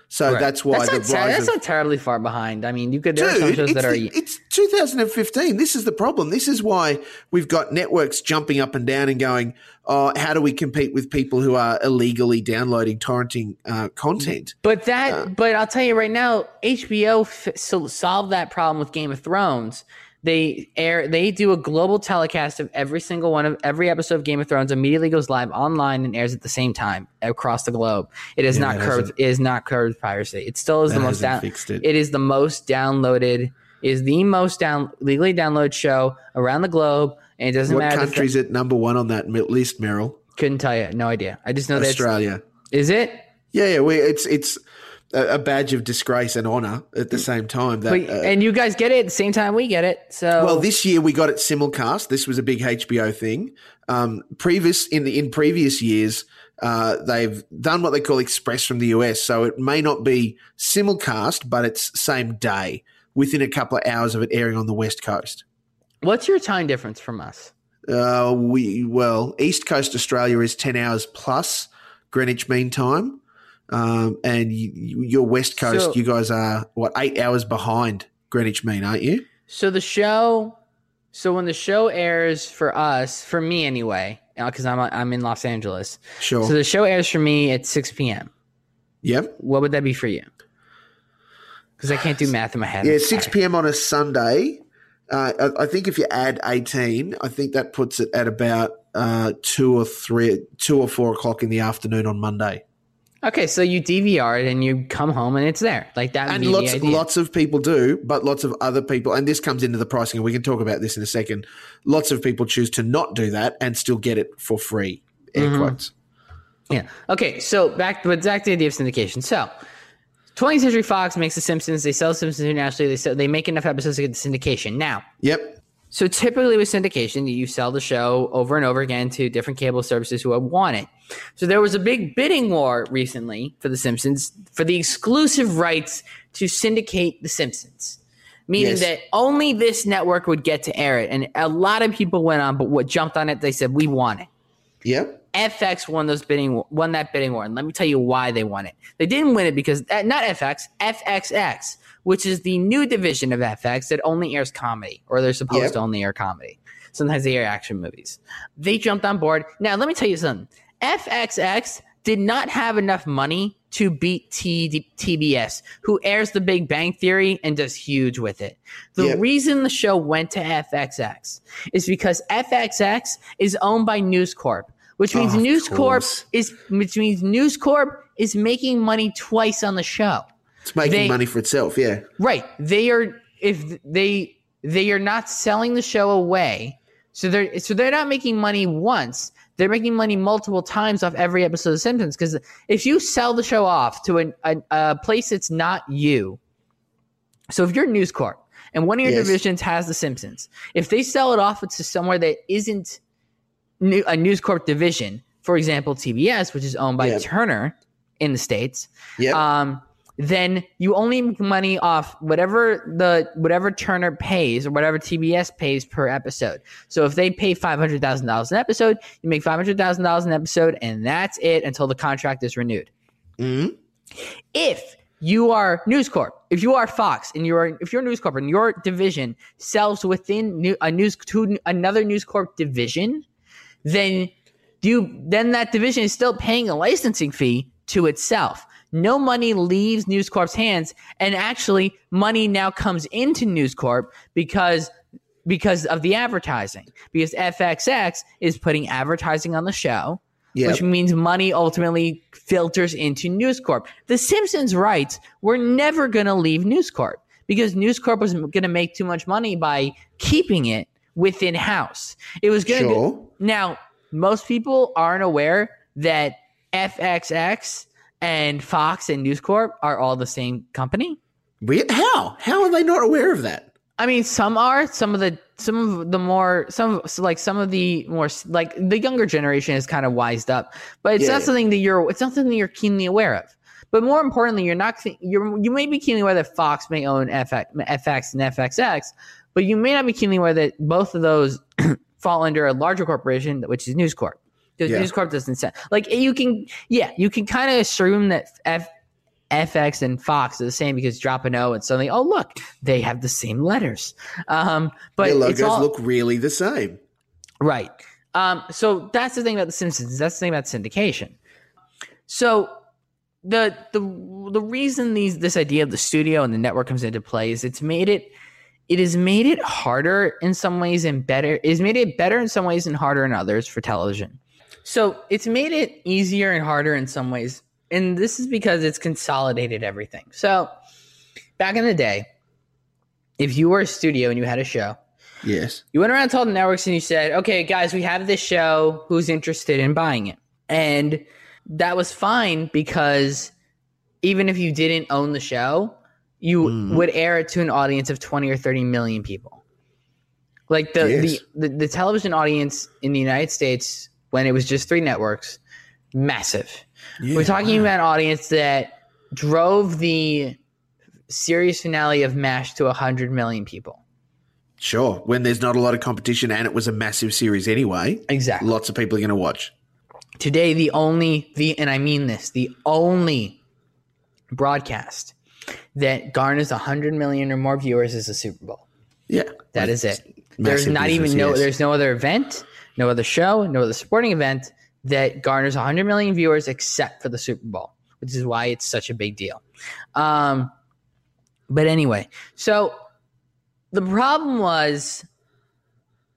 So Right. that's why that's the not, ter- that's of not terribly far behind. I mean, you could there are some shows it's, that are the- it's 2015. This is the problem. This is why we've got networks jumping up and down and going, oh, how do we compete with people who are illegally downloading, torrenting uh, content? But that, but I'll tell you right now, HBO f- solved that problem with Game of Thrones. They air, they do a global telecast of every single one of every episode of Game of Thrones. Immediately goes live online and airs at the same time across the globe. It is Yeah, not curbed. It is not curbed piracy. It still is the most down. it. It is the most downloaded. Is the most down legally downloaded show around the globe, and it doesn't What matter. country's at number one on that list, Merrill? Couldn't tell you. No idea. I just know that. Australia. Is it? Yeah, yeah. We, it's it's a, a badge of disgrace and honor at the same time. That But, uh, and you guys get it at the same time we get it. So Well, this year we got it simulcast. This was a big HBO thing. Um, previous in the in previous years, uh, they've done what they call express from the US, so it may not be simulcast, but it's same day within a couple of hours of it airing on the West Coast. what's your time difference from us? Uh, we well, East Coast Australia is ten hours plus Greenwich Mean Time, um, and you, you- your West Coast, So- you guys are what eight hours behind Greenwich Mean, aren't you? So the show, so when the show airs for us, for me anyway, because I'm I'm in Los Angeles. Sure. So the show airs for me at 6 p.m. yep. What would that be for you? Because I can't do math in my head. Yeah, 6 p.m. on a Sunday. Uh, I, I think if you add 18, I think that puts it at about uh, two or three, two or four o'clock in the afternoon on Monday. Okay, so you DVR it and you come home and it's there. Like that. And lots, lots of people do, but lots of other people, and this comes into the pricing, and we can talk about this in a second. Lots of people choose to not do that and still get it for free. Air Mm-hmm. quotes. Yeah. Okay. So back, but back to the idea of syndication. So, 20th Century Fox makes The Simpsons. They sell Simpsons internationally. They sell, they make enough episodes to get the syndication. Now, Yep. so typically with syndication, you sell the show over and over again to different cable services who want it. So there was a big bidding war recently for The Simpsons for the exclusive rights to syndicate The Simpsons. Meaning Yes. that only this network would get to air it. And a lot of people went on, but what jumped on it, they said, we want it. Yep. FX won those bidding won that bidding war, and let me tell you why they won it. They didn't win it because uh, not FX, FXX, which is the new division of FX that only airs comedy, or they're supposed Yep. to only air comedy. Sometimes they air action movies. They jumped on board. Now let me tell you something. FXX did not have enough money to beat T- TBS, who airs The Big Bang Theory and does huge with it. The Yep. reason the show went to FXX is because FXX is owned by News Corp, which means Oh, News Corp is which means News Corp is making money twice on the show. It's making They- money for itself. Yeah. Right. They are if they they are not selling the show away. So they're so they're not making money once. They're making money multiple times off every episode of Simpsons. Because if you sell the show off to a, a, a place that's not you, so if you're News Corp and one of your Yes. divisions has The Simpsons, if they sell it off to somewhere that isn't new, a News Corp division, for example, TBS, which is owned by Yeah. Turner in the states, Yeah. um, then you only make money off whatever the whatever Turner pays or whatever TBS pays per episode. So if they pay five hundred thousand dollars an episode, you make five hundred thousand dollars an episode, and that's it until the contract is renewed. Mhm. If you are News Corp, if you are Fox, and you're if you're News Corp and your division sells within new, a news to another News Corp division, then you then that division is still paying a licensing fee to itself. No money leaves News Corp's hands, and actually, money now comes into News Corp because because of the advertising. Because FXX is putting advertising on the show, Yep. which means money ultimately filters into News Corp. The Simpsons rights were never going to leave News Corp because News Corp was going to make too much money by keeping it within house. It was going to Sure. now, most people aren't aware that FXX and Fox and News Corp are all the same company. We, how? How are they not aware of that? I mean, some are. Some of the some of the more some like some of the more like the younger generation is kind of wised up, but it's Yeah. not something that you're. It's not something that you're keenly aware of. But more importantly, you're not. You're you may be keenly aware that Fox may own FX, FX and FXX, but you may not be keenly aware that both of those fall under a larger corporation, which is News Corp. Because Yeah. News Corp doesn't sell. Like you can, yeah, you can kind of assume that F, FX and Fox are the same because drop an O and suddenly, oh look, they have the same letters. Um, but Their logos all look really the same. right. Um, so that's the thing about the Simpsons. That's the thing about syndication. So the the the reason these this idea of the studio and the network comes into play is it's made it it has made it harder in some ways and better it's made it better in some ways and harder in others for television. So it's made it easier and harder in some ways. And this is because it's consolidated everything. So back in the day, if you were a studio and you had a show, Yes. you went around to all the networks and you said, okay, guys, we have this show. Who's interested in buying it? And that was fine because even if you didn't own the show, you Mhm. would air it to an audience of 20 or 30 million people. Like the, Yes. the, the, the television audience in the United States, when it was just three networks, massive. We're talking about an audience that drove the series finale of MASH to 100 million people. Sure. When there's not a lot of competition and it was a massive series anyway, Exactly. lots of people are going to watch. Today, the only the and I mean this, the only broadcast that garners 100 million or more viewers is the Super Bowl. Yeah. That is it. There's not even no yes. there's no other event, no other show, no other sporting event that garners 100 million viewers except for the Super Bowl, which is why it's such a big deal. Um but anyway, so the problem was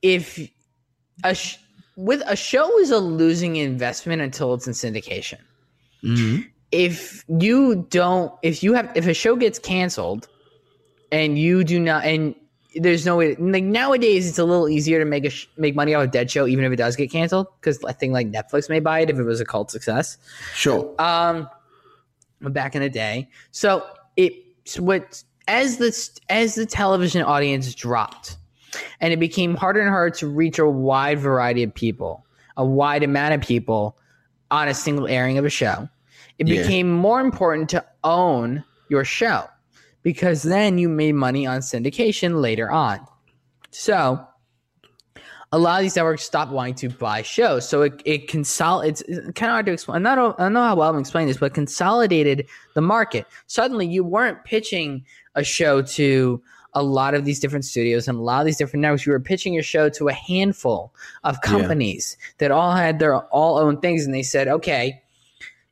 if a sh- with a show is a losing investment until it's in syndication. Mhm. If you don't, if you have, if a show gets canceled, and you do not, and there's no way, like nowadays, it's a little easier to make a sh- make money off a dead show, even if it does get canceled, because I think like Netflix may buy it if it was a cult success. Sure. Um, but back in the day, so it what as the as the television audience dropped, and it became harder and harder to reach a wide variety of people, a wide amount of people on a single airing of a show. It Yeah. became more important to own your show because then you made money on syndication later on. So a lot of these networks stopped wanting to buy shows. So it, it consol it's, it's kind of hard to explain. I don't, I don't know how well I'm explaining this, but consolidated the market. Suddenly you weren't pitching a show to a lot of these different studios and a lot of these different networks. You were pitching your show to a handful of companies that all had their all own things. And they said, okay,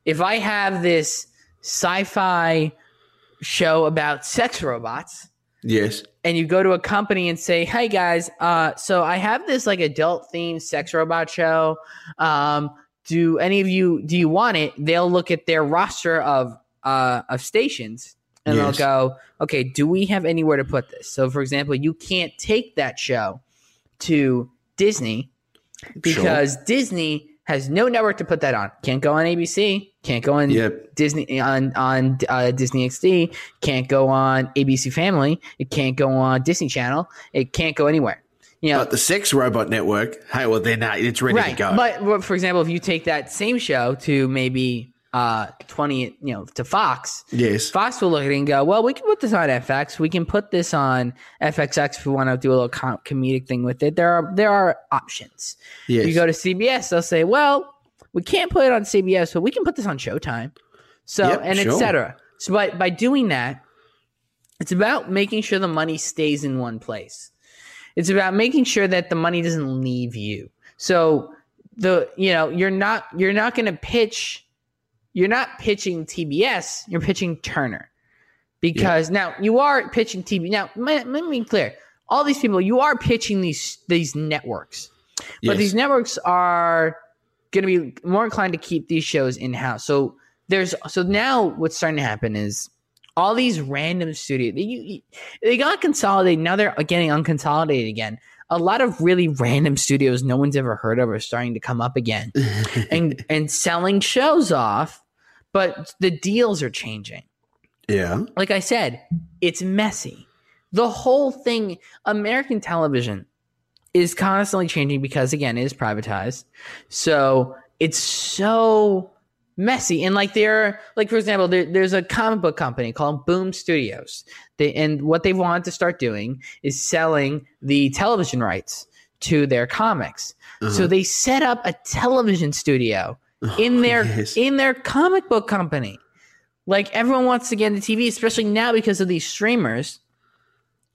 if I have this sci-fi show about sex robots, Yes. and you go to a company and say, "Hey guys, uh, so I have this like adult themed sex robot show. Um, do any of you do you want it?" They'll look at their roster of uh, of stations and Yes. they'll go, "Okay, do we have anywhere to put this?" So, for example, you can't take that show to Disney because Disney has no network to put that on. Can't go on ABC. Can't go on Yep. Disney on on uh, Disney XD. Can't go on ABC Family. It can't go on Disney Channel. It can't go anywhere. You know, But the Sex Robot Network, hey, well, they're not. It's ready right? to go. But, but for example, if you take that same show to maybe uh twenty, you know, to Fox, yes. Fox will look at it and go, well, we can put this on FX. We can put this on FXX if we want to do a little com- comedic thing with it. There are there are options. Yes. You go to CBS, they'll say, well, we can't put it on CBS, but we can put this on Showtime. So Yep, and sure. etc. So by by doing that, it's about making sure the money stays in one place. It's about making sure that the money doesn't leave you. So the you know you're not you're not going to pitch you're not pitching TBS, you're pitching Turner. Because now you are pitching TV. Now let me be clear. All these people, you are pitching these these networks. But Yes. these networks are going to be more inclined to keep these shows in house. So there's so now what's starting to happen is all these random studios they, you- they got consolidated. Now they're getting unconsolidated again. A lot of really random studios no one's ever heard of are starting to come up again and and selling shows off, but the deals are changing yeah. like I said, it's messy. The whole thing, American television is constantly changing because again, it is privatized. So it's so messy. And like there, like for example, there, there's a comic book company called Boom Studios. They and what they want to start doing is selling the television rights to their comics. So uh-huh. they set up a television studio in their yes. in their comic book company. Like everyone wants to get into TV, especially now because of these streamers.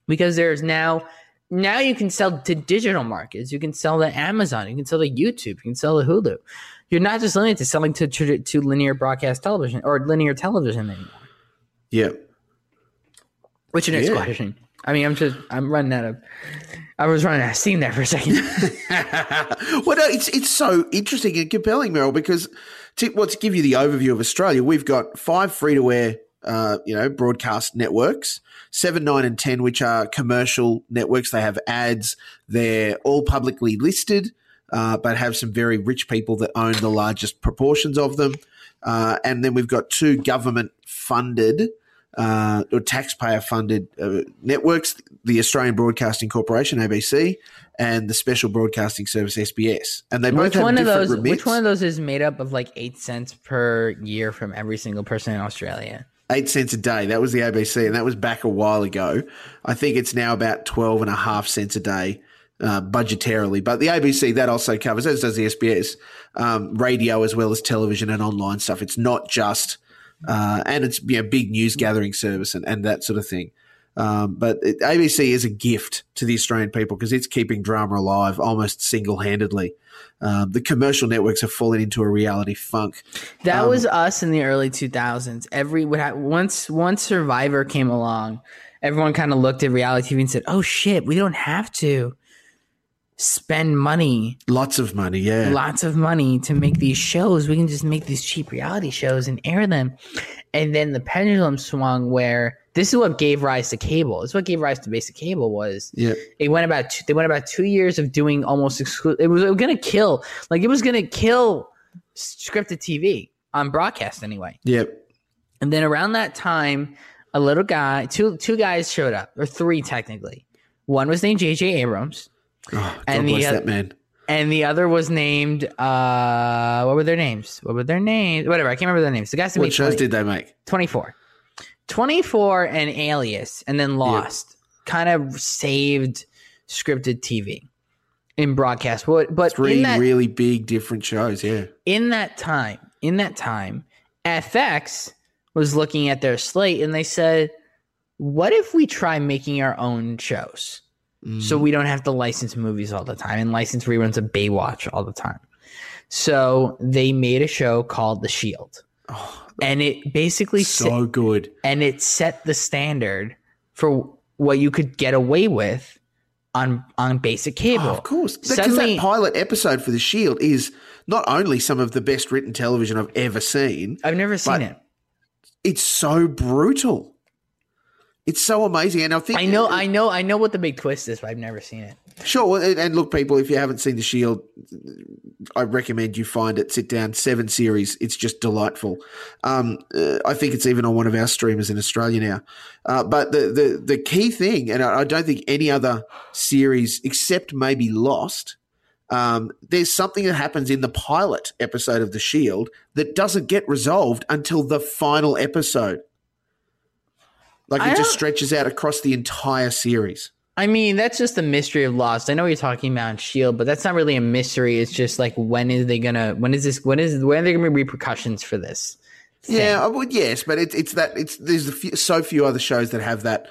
Because there's now now you can sell to digital markets. You can sell to Amazon. You can sell to YouTube. You can sell to Hulu. You're not just limited to selling to to, to linear broadcast television or linear television anymore. Yep. What's your next Yeah. question? I mean, I'm just I'm running out of. I was running out of steam there for a second. well, no, it's it's so interesting and compelling, Merrill, because to, well, to give you the overview of Australia, we've got five free to air, uh, you know, broadcast networks, seven, nine, and ten, which are commercial networks. They have ads. They're all publicly listed, uh, but have some very rich people that own the largest proportions of them. Uh, and then we've got two government funded uh, or taxpayer funded uh, networks the Australian Broadcasting Corporation, ABC, and the Special Broadcasting Service, SBS. And they both which have one of different those? remits. Which one of those is made up of like eight cents per year from every single person in Australia? Eight cents a day. That was the ABC, and that was back a while ago. I think it's now about 12 and a half cents a day. Uh, budgetarily, but the ABC that also covers, as does the SBS, um, radio as well as television and online stuff. It's not just, uh, and it's you know, big news gathering service and, and that sort of thing. Um, but it, ABC is a gift to the Australian people because it's keeping drama alive almost single handedly. Um, the commercial networks have fallen into a reality funk. That Um, was us in the early 2000s. Every once once Survivor came along, everyone kind of looked at reality TV and said, "Oh shit, we don't have to spend money, Lots of money, yeah. lots of money to make these shows. We can just make these cheap reality shows and air them." And then the pendulum swung where this is what gave rise to cable. It's what gave rise to basic cable was yeah. it went about two, they went about two years of doing almost exclusive. It was, it was gonna kill, like it was gonna kill scripted TV on broadcast anyway. Yep. And then around that time, a little guy, two two guys showed up, or three technically. One was named J.J. Abrams, Oh, And the that man. and the other was named uh, what were their names? What were their names? Whatever, I can't remember their names. The guys What shows 20 did they make? 24. 24 and Alias, and then Lost kind of saved scripted TV in broadcast. But, but Three that, really big different shows, yeah. in that time, in that time, FX was looking at their slate and they said, what if we try making our own shows? So we don't have to license movies all the time and license reruns of Baywatch all the time. So they made a show called The Shield. Oh, and it basically set, so good. and it set the standard for what you could get away with on on basic cable. Oh, of course, because that pilot episode for the Shield is not only some of the best written television I've ever seen. I've never seen it. It's so brutal. It's so amazing, and I think I know, I know, I know what the big twist is, but I've never seen it. Sure, well, and look, people, if you haven't seen The Shield, I recommend you find it. Sit down, seven series. It's just delightful. Um, uh, I think it's even on one of our streamers in Australia now. Uh, but the, the the key thing, and I, I don't think any other series except maybe Lost. Um, there's something that happens in the pilot episode of The Shield that doesn't get resolved until the final episode. Like I it just stretches out across the entire series. I mean, that's just the mystery of Lost. I know what you're talking about Shield, but that's not really a mystery. It's just like when is they gonna? When is this? When is? When are there gonna be repercussions for this? thing? Yeah, I would. Yes, but it's it's that it's there's few, so few other shows that have that.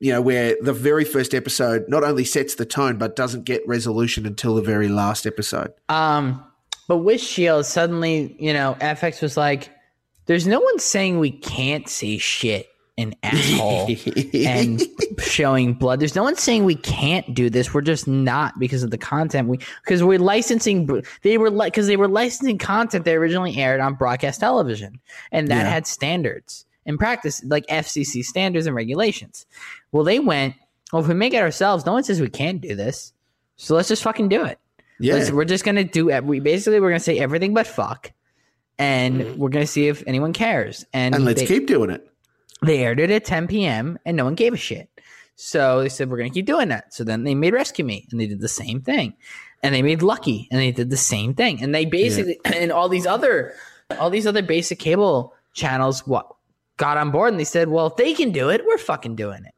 You know, where the very first episode not only sets the tone but doesn't get resolution until the very last episode. Um, but with Shield, suddenly, you know, FX was like, "There's no one saying we can't say shit and asshole and showing blood. There's no one saying we can't do this. We're just not because of the content we because we're licensing. They were like because they were licensing content that originally aired on broadcast television, and that Yeah. had standards and practice like FCC standards and regulations. Well, they went. Well, if we make it ourselves, no one says we can't do this. So let's just fucking do it. Yeah, Let's- we're just gonna do. We basically we're gonna say everything but fuck, and we're gonna see if anyone cares. And, Mm-hmm. and let's they, keep doing it. They aired it at 10 p.m. and no one gave a shit. So they said we're gonna keep doing that. So then they made Rescue Me and they did the same thing, and they made Lucky and they did the same thing, and they basically and all these other all these other basic cable channels what got on board and they said, well, if they can do it, we're fucking doing it.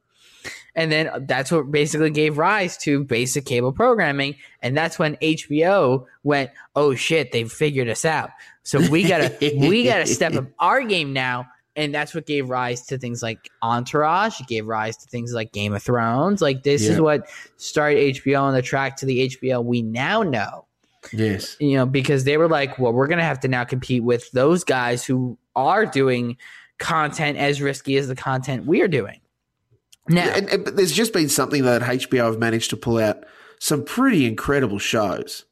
And then that's what basically gave rise to basic cable programming. And that's when HBO went, oh shit, they've figured us out. So we gotta we gotta step up our game now. And that's what gave rise to things like Entourage. It gave rise to things like Game of Thrones. Like this is what started HBO on the track to the HBO we now know Yes, you know, because they were like, well, we're going to have to now compete with those guys who are doing content as risky as the content we are doing. Now, and, and- but there's just been something that HBO have managed to pull out some pretty incredible shows.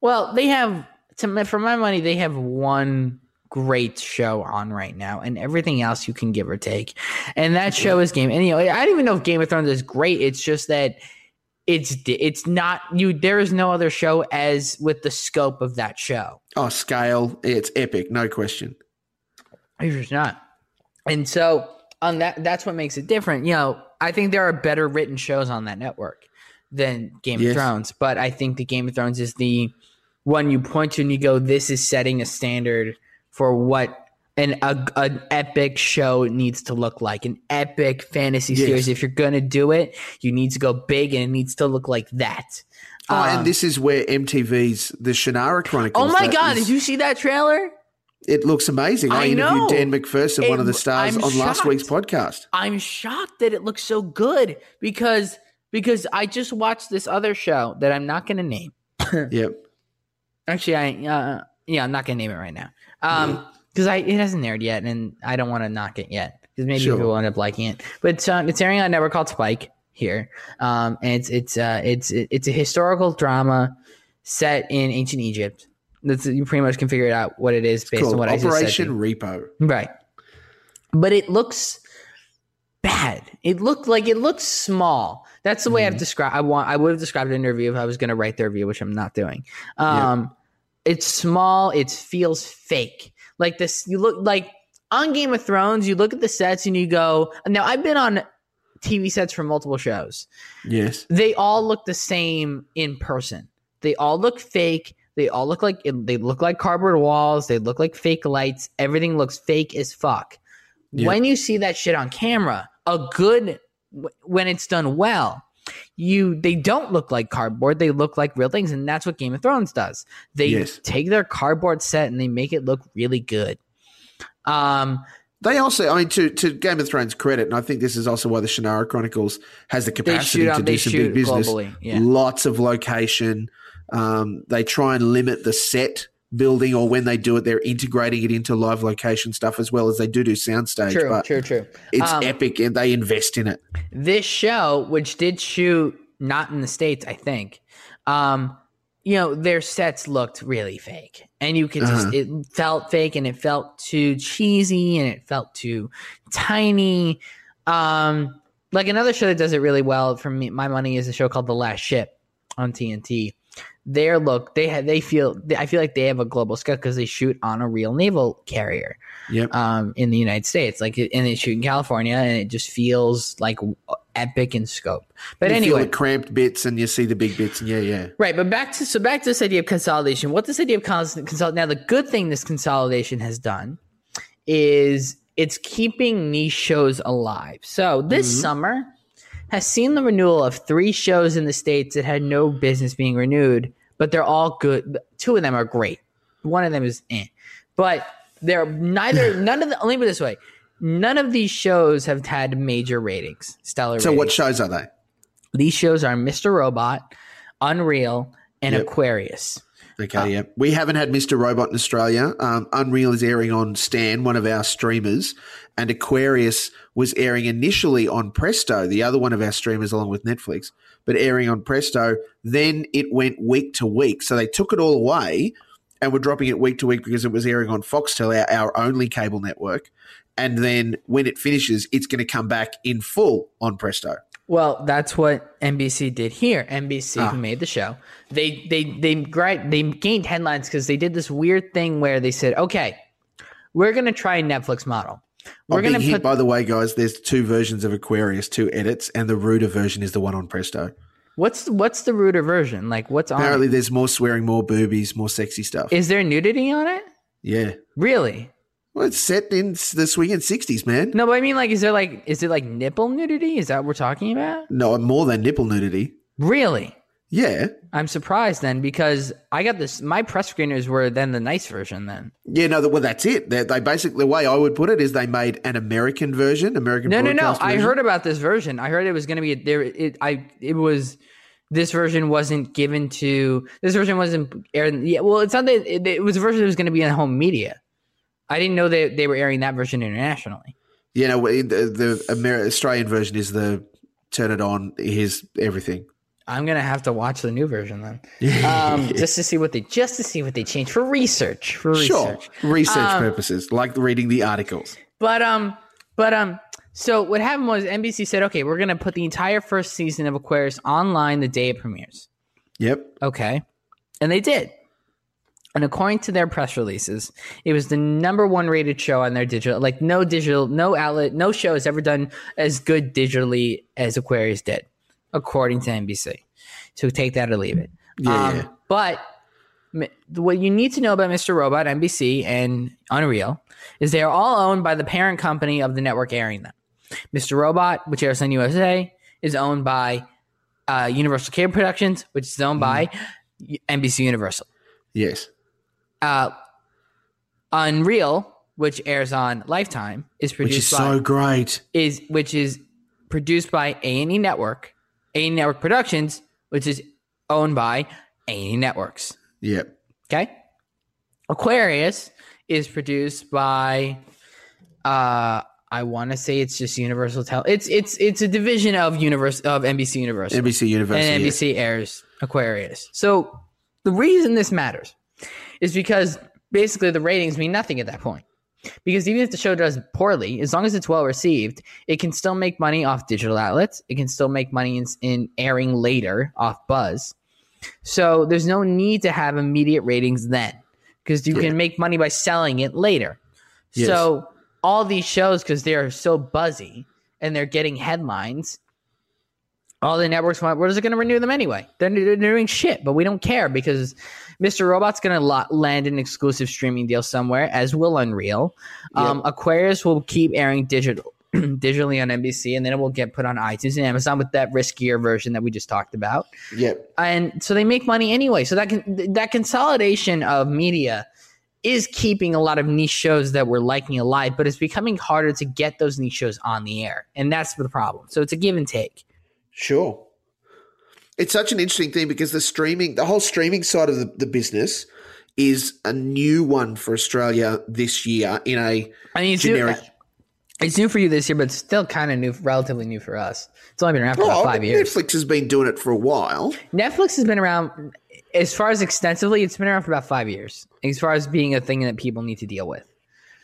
well, they have, to, for my money, they have one great show on right now, and everything else you can give or take. And that show is Game. And you know, I don't even know if Game of Thrones is great. It's just that it's it's not you. There is no other show as with the scope of that show. Oh, scale, it's epic, no question. It's just not. And so on that that's what makes it different. You know, I think there are better written shows on that network than Game Yes. of Thrones, but I think the Game of Thrones is the one you point to and you go, this is setting a standard for what an a, an epic show needs to look like. An epic fantasy Yes. series. If you're gonna do it, you need to go big and it needs to look like that. Oh, Um, and this is where MTV's The Shannara Chronicles. Oh my god, is- did you see that trailer? It looks amazing. I, I interviewed know. Dan MacPherson, one of the stars, I'm on last week's podcast. I'm shocked that it looks so good because because I just watched this other show that I'm not going to name. Yep. Actually, I uh, yeah, I'm not going to name it right now. Um, because I it hasn't aired yet, and I don't want to knock it yet because maybe Sure. people will end up liking it. But it's, uh, it's airing on a network called Spike here, um, and it's it's uh, it's it's a historical drama set in ancient Egypt. That's you pretty much can figure it out what it is based on what I just said. Operation. Repo. Right. But it looks bad. It looked like it looks small. That's the way I've described I want I would have described an interview if I was gonna write the review, which I'm not doing. Um it's small, it feels fake. Like this you look like on Game of Thrones, you look at the sets and you go now I've been on TV sets for multiple shows Yes. they all look the same in person. They all look fake. They all look like they look like cardboard walls. They look like fake lights. Everything looks fake as fuck. Yeah. When you see that shit on camera, a good when it's done well, you they don't look like cardboard. They look like real things, and that's what Game of Thrones does. They Yes. take their cardboard set and they make it look really good. Um, They also, I mean, to, to Game of Thrones credit, and I think this is also why the Shannara Chronicles has the capacity shoot to do some big business. yeah. Lots of location. Um, they try and limit the set building or when they do it, they're integrating it into live location stuff as well as they do do soundstage. True, but true, true. it's Um, epic and they invest in it. this show, which did shoot not in the states, I think, um, you know, their sets looked really fake, and you could just Uh-huh. it felt fake, and it felt too cheesy, and it felt too tiny. Um, like another show that does it really well for me, my money is a show called The Last Ship on TNT. Their look, they have, they feel, I feel like they have a global scale because they shoot on a real naval carrier Yep. um, in the United States. Like, and they shoot in California, and it just feels like epic in scope. But you anyway, feel the cramped bits and you see the big bits, and yeah, yeah. right. But back to so back to this idea of consolidation. What this idea of cons- consol now the good thing this consolidation has done is it's keeping niche shows alive. So this summer has seen the renewal of three shows in the states that had no business being renewed, but they're all good. Two of them are great. One of them is eh. But they're neither none of the let me put it this way. None of these shows have had major ratings, stellar So ratings. what shows are they? These shows are Mr. Robot, Unreal, and Yep. Aquarius. Okay, yeah. We haven't had Mr. Robot in Australia. Um, Unreal is airing on Stan, one of our streamers, and Aquarius was airing initially on Presto, the other one of our streamers, along with Netflix, but airing on Presto. Then it went week to week. So they took it all away and were dropping it week to week because it was airing on Foxtel, our, our only cable network. And then when it finishes, it's going to come back in full on Presto. Well, that's what NBC did here. NBC, Ah. who made the show, they they they they gained headlines because they did this weird thing where they said, "Okay, we're gonna try a Netflix model. We're We're gonna hit, put by the way, guys, there's two versions of Aquarius, two edits, and the ruder version is the one on Presto. what's what's the ruder version? Like, what's on? Apparently, it? there's more swearing, more boobies, more sexy stuff. Is there nudity on it? yeah. Really? Well, it's set in the swinging 60s, man. No, but I mean, like, is there like is it like nipple nudity? Is that what we're talking about? No, more than nipple nudity. Really? Yeah. I'm surprised then because I got this. My press screeners were then the nice version. Then Yeah, no, well, that's it. They, they basically, the way I would put it is they made an American version, American no, no, no. broadcast I heard about this version. I heard it was going to be there. It I it was this version wasn't given to this version wasn't aired. Yeah, well, it's not that it, it was a version that was going to be in home media. I didn't know that they were airing that version internationally. Yeah, know, the, the Amer- Australian version is the turn it on, here's everything. I'm gonna have to watch the new version then, um, just to see what they just to see what they changed for research. For Sure. research. Research Um, purposes, like reading the articles. But um, but um, so what happened was NBC said, okay, we're gonna put the entire first season of Aquarius online the day it premieres. Yep. Okay, and they did. And according to their press releases, it was the number one rated show on their digital. Like no digital, no outlet, no show has ever done as good digitally as Aquarius did, according to NBC. So take that or leave it. Yeah, Um, yeah. But what you need to know about Mr. Robot, NBC, and Unreal is they are all owned by the parent company of the network airing them. Mr. Robot, which airs on USA, is owned by uh, Universal Cable Productions, which is owned by NBC Universal. Yes. Uh, Unreal, which airs on Lifetime, is produced. Which is by so great. is which is produced by A and E Network, A and E Network Productions, which is owned by A and E Networks. Yep. Okay. Aquarius is produced by uh I want to say it's just Universal Tel. It's it's it's a division of Universe of NBC Universal. NBC Universal. and yeah. NBC airs Aquarius. So the reason this matters is because basically the ratings mean nothing at that point. Because even if the show does poorly, as long as it's well received, it can still make money off digital outlets. It can still make money in, in airing later off Buzz. So there's no need to have immediate ratings then, because you Yeah. can make money by selling it later. Yes. So all these shows, because they're so buzzy and they're getting headlines, all the networks want. What is it going to renew them anyway? They're, they're doing shit, but we don't care because Mr. Robot's going to land an exclusive streaming deal somewhere, as will Unreal. Um, Aquarius will keep airing digital. digitally on NBC, and then it will get put on iTunes and Amazon with that riskier version that we just talked about Yep. and so they make money anyway. So that can that consolidation of media is keeping a lot of niche shows that we're liking alive, but it's becoming harder to get those niche shows on the air, and that's the problem. So it's a give and take. Sure. It's such an interesting thing because the streaming, the whole streaming side of the, the business is a new one for Australia this year in a I mean, it's generic. New, it's new for you this year, but it's still kind of new, relatively new for us. It's only been around for about Oh, five years. Netflix has been doing it for a while. Netflix has been around, as far as extensively, it's been around for about five years. As far as being a thing that people need to deal with.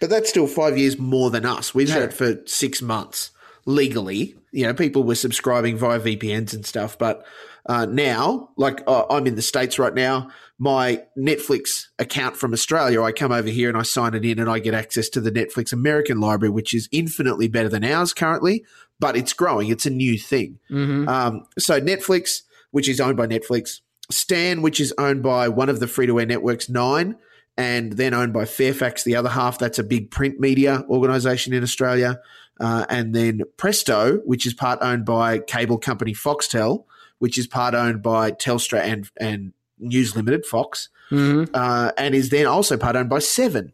But that's still five years more than us. We've Sure. had it for six months legally. You know, people were subscribing via VPNs and stuff. But uh, now, like uh, I'm in the States right now, my Netflix account from Australia, I come over here and I sign it in and I get access to the Netflix American library, which is infinitely better than ours currently, but it's growing. It's a new thing. Mm-hmm. Um, so Netflix, which is owned by Netflix, Stan, which is owned by one of the free to air networks, Nine, and then owned by Fairfax, the other half. That's a big print media organization in Australia. Uh, and then Presto, which is part owned by cable company Foxtel, which is part owned by Telstra and, and News Limited, Fox, Mm-hmm. uh, and is then also part owned by Seven.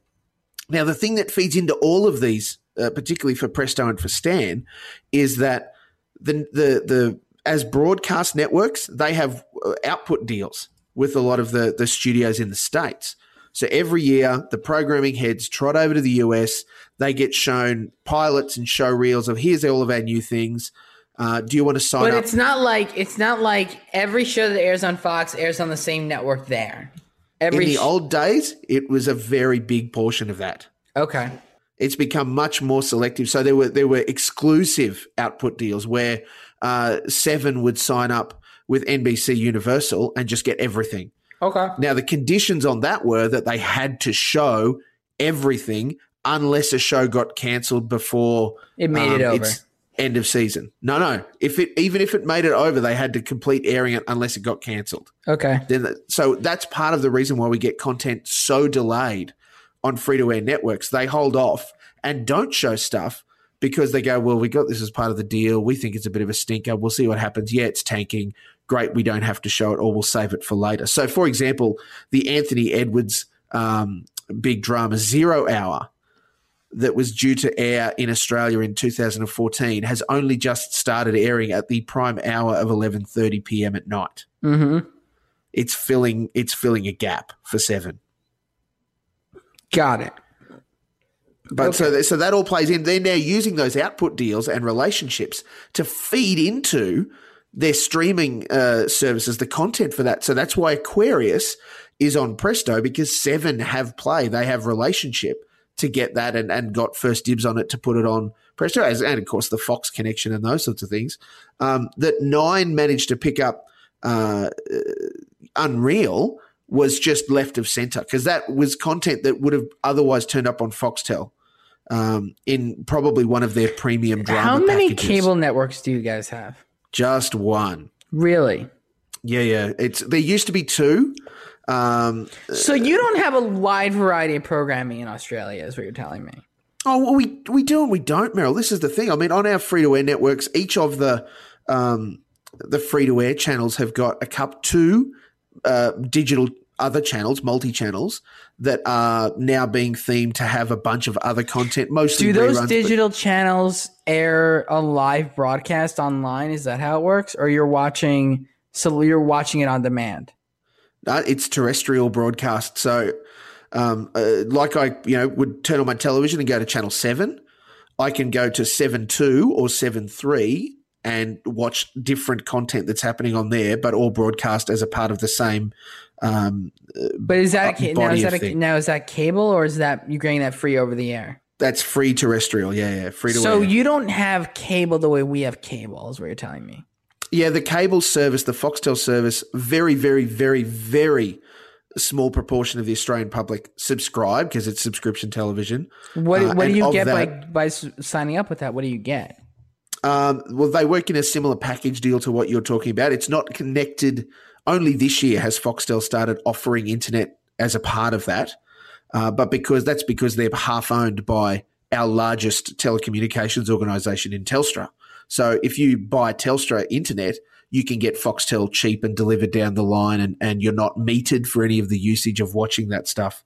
Now, the thing that feeds into all of these, uh, particularly for Presto and for Stan, is that the the the as broadcast networks, they have uh, output deals with a lot of the the studios in the states. So every year, the programming heads trot over to the US. They get shown pilots and show reels of here's all of our new things. Uh, do you want to sign But up? But it's not like it's not like every show that airs on Fox airs on the same network there. in the sh- old days, it was a very big portion of that. okay. it's become much more selective. So there were there were exclusive output deals where uh, Seven would sign up with NBC Universal and just get everything. Okay. Now the conditions on that were that they had to show everything unless a show got cancelled before It made it um, over. its end of season. No, no. If it even if it made it over, they had to complete airing it unless it got cancelled Okay. then that- so that's part of the reason why we get content so delayed on free to air networks. They hold off and don't show stuff because they go, well, we got this as part of the deal. We think it's a bit of a stinker. We'll see what happens. Yeah, it's tanking. Great, we don't have to show it, or we'll save it for later. So, for example, the Anthony Edwards um, big drama Zero Hour that was due to air in Australia in 2014 has only just started airing at the prime hour of 11:30 p.m. at night Mm-hmm. it's filling it's filling a gap for seven. Got it. But so so that all plays in. They're now using those output deals and relationships to feed into their streaming uh, services, the content for that. So that's why Aquarius is on Presto because Seven have play. They have relationship to get that and, and got first dibs on it to put it on Presto, as, and of course the Fox connection and those sorts of things. Um, that Nine managed to pick up uh, Unreal was just left of center because that was content that would have otherwise turned up on Foxtel um, in probably one of their premium drama. How many packages. cable networks do you guys have? Just one. Really? Yeah, yeah. It's there used to be two. Um, So you don't have a wide variety of programming in Australia, is what you're telling me. oh, well, we we do and we don't, Merrill. This is the thing. I mean, on our free to air networks, each of the um, the free to air channels have got a cup two uh, digital other channels, multi channels that are now being themed to have a bunch of other content. Mostly Do those reruns, but- digital channels air a live broadcast online? Is that how it works, or you're watching? So you're watching it on demand. Uh, it's terrestrial broadcast. So, um, uh, like I, you know, would turn on my television and go to channel seven. I can go to seven two or seven three and watch different content that's happening on there, but all broadcast as a part of the same. Um, But is that Uh, ca- now is that a, now is that cable or is that you're getting that free over the air? that's free terrestrial. Yeah, yeah, free to So air. you don't have cable the way we have cable, is what you're telling me. Yeah, the cable service, the Foxtel service, very, very, very, very small proportion of the Australian public subscribe because it's subscription television. What Uh, what do you get by that- by s- signing up with that? What do you get? Um, well, they work in a similar package deal to what you're talking about. It's not connected. Only this year has Foxtel started offering internet as a part of that, uh, but because that's because they're half owned by our largest telecommunications organisation in Telstra. So if you buy Telstra internet, you can get Foxtel cheap and delivered down the line, and, and you're not metered for any of the usage of watching that stuff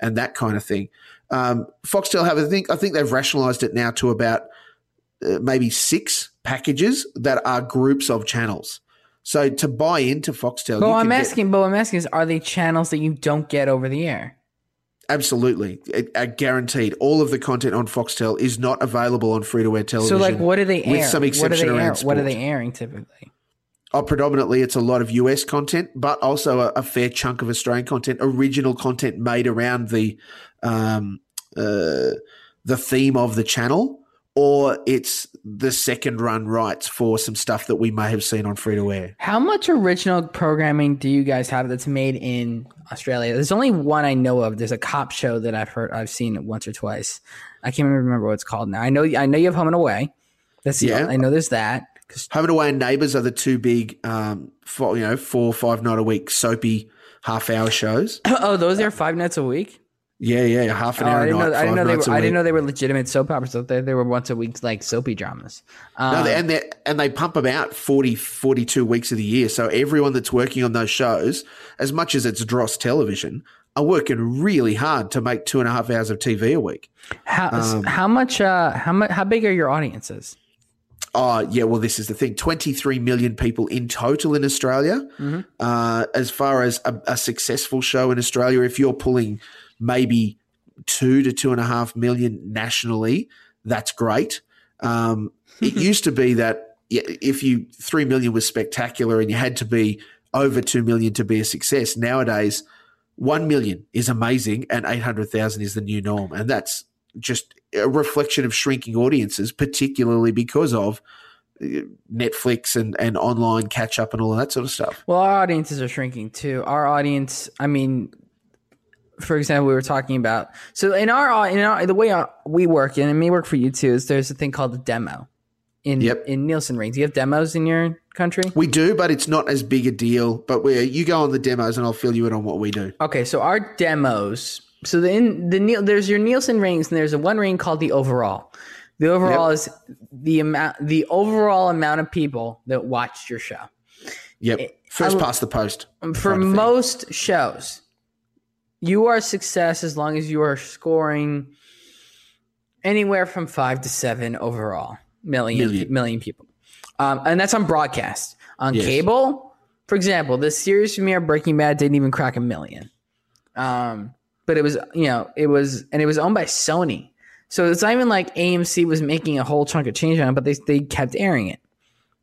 and that kind of thing. Um, Foxtel have, I think, I think they've rationalised it now to about uh, maybe six packages that are groups of channels. So to buy into Foxtel, what I'm get- asking, but what I'm asking is, are they channels that you don't get over the air? absolutely, it- uh, guaranteed. All of the content on Foxtel is not available on free to air television. So, like, what do they air? With some what are exception they air? around What are they airing typically? Oh, predominantly, it's a lot of US content, but also a, a fair chunk of Australian content, original content made around the um, uh, the theme of the channel, or it's the second run rights for some stuff that we may have seen on free to air. How much original programming do you guys have that's made in Australia? There's only one I know of. There's a cop show that I've heard, I've seen once or twice. I can't remember what it's called now. I know, I know you have Home and Away. That's the, Yeah. I know there's that. Home and Away and Neighbours are the two big, um, four, you know, four or five night a week soapy half hour shows. oh, those are five nights a week. Yeah, yeah, half an Oh, hour I didn't know. I didn't know they were. I didn't know they were legitimate soap operas. They they were once a week like soapy dramas. Um, No, they- and they and they pump them out 40, 42 weeks of the year. So everyone that's working on those shows, as much as it's dross television, are working really hard to make two and a half hours of TV a week. how um, how much uh how much how big are your audiences? Oh, yeah. Well, this is the thing 23 million people in total in Australia. Uh, as far as a, a successful show in Australia, if you're pulling maybe two to two and a half million nationally, that's great. Um, it used to be that if you three million was spectacular and you had to be over two million to be a success. Nowadays, one million is amazing and 800,000 is the new norm. And that's just a reflection of shrinking audiences, particularly because of uh, Netflix and, and online catch up and all of that sort of stuff. Well, our audiences are shrinking too. Our audience, I mean, for example, we were talking about so in our in our the way we work and it may work for you too is there's a thing called a demo in Yep. in Nielsen ratings. Do you have demos in your country? We do, but it's not as big a deal. But we you go on the demos and I'll fill you in on what we do. Okay, so our demos. So the in the there's your Nielsen ratings, and there's a one ring called the overall. The overall is the amount, the overall amount of people that watched your show. Yep. First I- past the post. For kind of thing. most shows, you are a success as long as you are scoring anywhere from five to seven overall million Million. million people, um, and that's on broadcast. On Yes. cable, for example, the series premiere Breaking Bad didn't even crack a million. Um, but it was you know it was and it was owned by Sony, so it's not even like AMC was making a whole chunk of change on it, but they they kept airing it.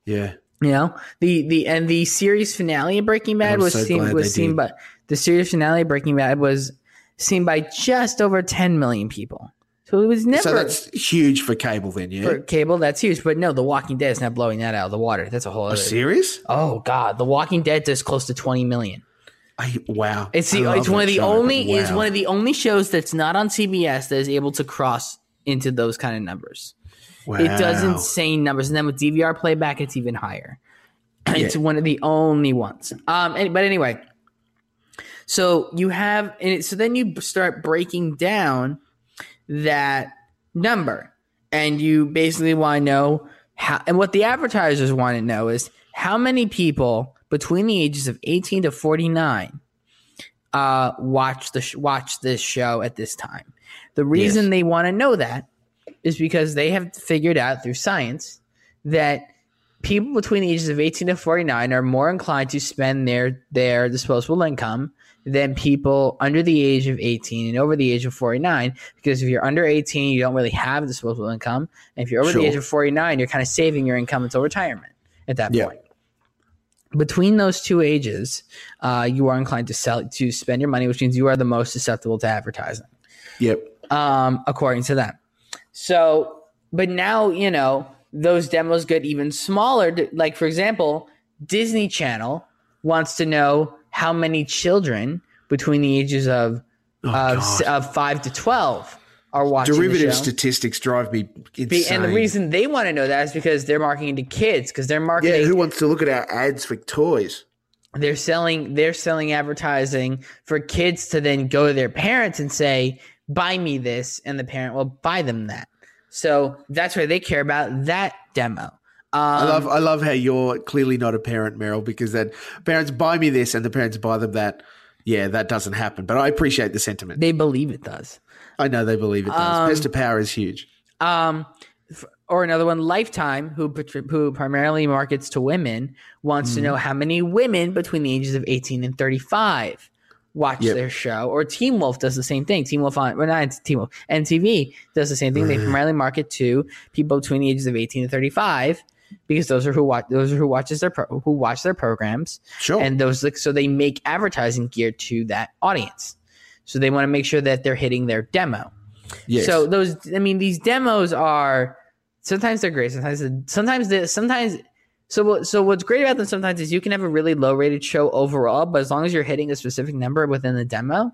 Yeah. You know the the and the series finale of Breaking Bad was so seen was seen did. by the series finale of Breaking Bad was seen by just over 10 million people. So it was never So that's huge for cable then, yeah? for cable. That's huge, but no, The Walking Dead is not blowing that out of the water. That's a whole Are other. you serious? Oh God, The Walking Dead does close to 20 million. I, wow. It's the it's one of the show, only it's wow. one of the only shows that's not on CBS that is able to cross into those kind of numbers. It does insane numbers, and then with DVR playback, it's even higher. It's one of the only ones. Um, and- but anyway, so you have, and it, so then you start breaking down that number, and you basically want to know how, and what the advertisers want to know is how many people between the ages of 18 to 49 uh, watch the sh- watch this show at this time. The reason Yes. they want to know that is because they have figured out through science that people between the ages of 18 to 49 are more inclined to spend their their disposable income than people under the age of 18 and over the age of 49 because if you're under 18 you don't really have disposable income and if you're over Sure. the age of 49 you're kind of saving your income until retirement at that Yeah. point between those two ages uh, you are inclined to sell to spend your money which means you are the most susceptible to advertising Yep. um, according to them. So, but now you know those demos get even smaller. Like for example, Disney Channel wants to know how many children between the ages of Oh, of, of five to twelve are watching Derivative statistics drive me insane. And the reason they want to know that is because they're marketing to kids because they're marketing yeah, who wants to look at our ads for toys? they're selling they're selling advertising for kids to then go to their parents and say buy me this and the parent will buy them that so that's why they care about that demo um, I love I love how you're clearly not a parent, Merrill, because then parents buy me this and the parents buy them that. Yeah, that doesn't happen. But I appreciate the sentiment. they believe it does I know they believe it does. Best of power is huge. um or another one, Lifetime, who who primarily markets to women, wants to know how many women between the ages of 18 and 35 watch Yep. their show. Or Teen Wolf does the same thing. Teen Wolf on, well, not Teen Wolf, MTV does the same thing. They primarily market to people between the ages of 18 and 35 because those are who watch those are who watches their pro, who watch their programs Sure. and those like so they make advertising geared to that audience. So they want to make sure that they're hitting their demo. yes. So those, I mean, these demos are sometimes they're great. Sometimes, sometimes, they, sometimes. So, so what's great about them sometimes is you can have a really low rated show overall, but as long as you're hitting a specific number within the demo,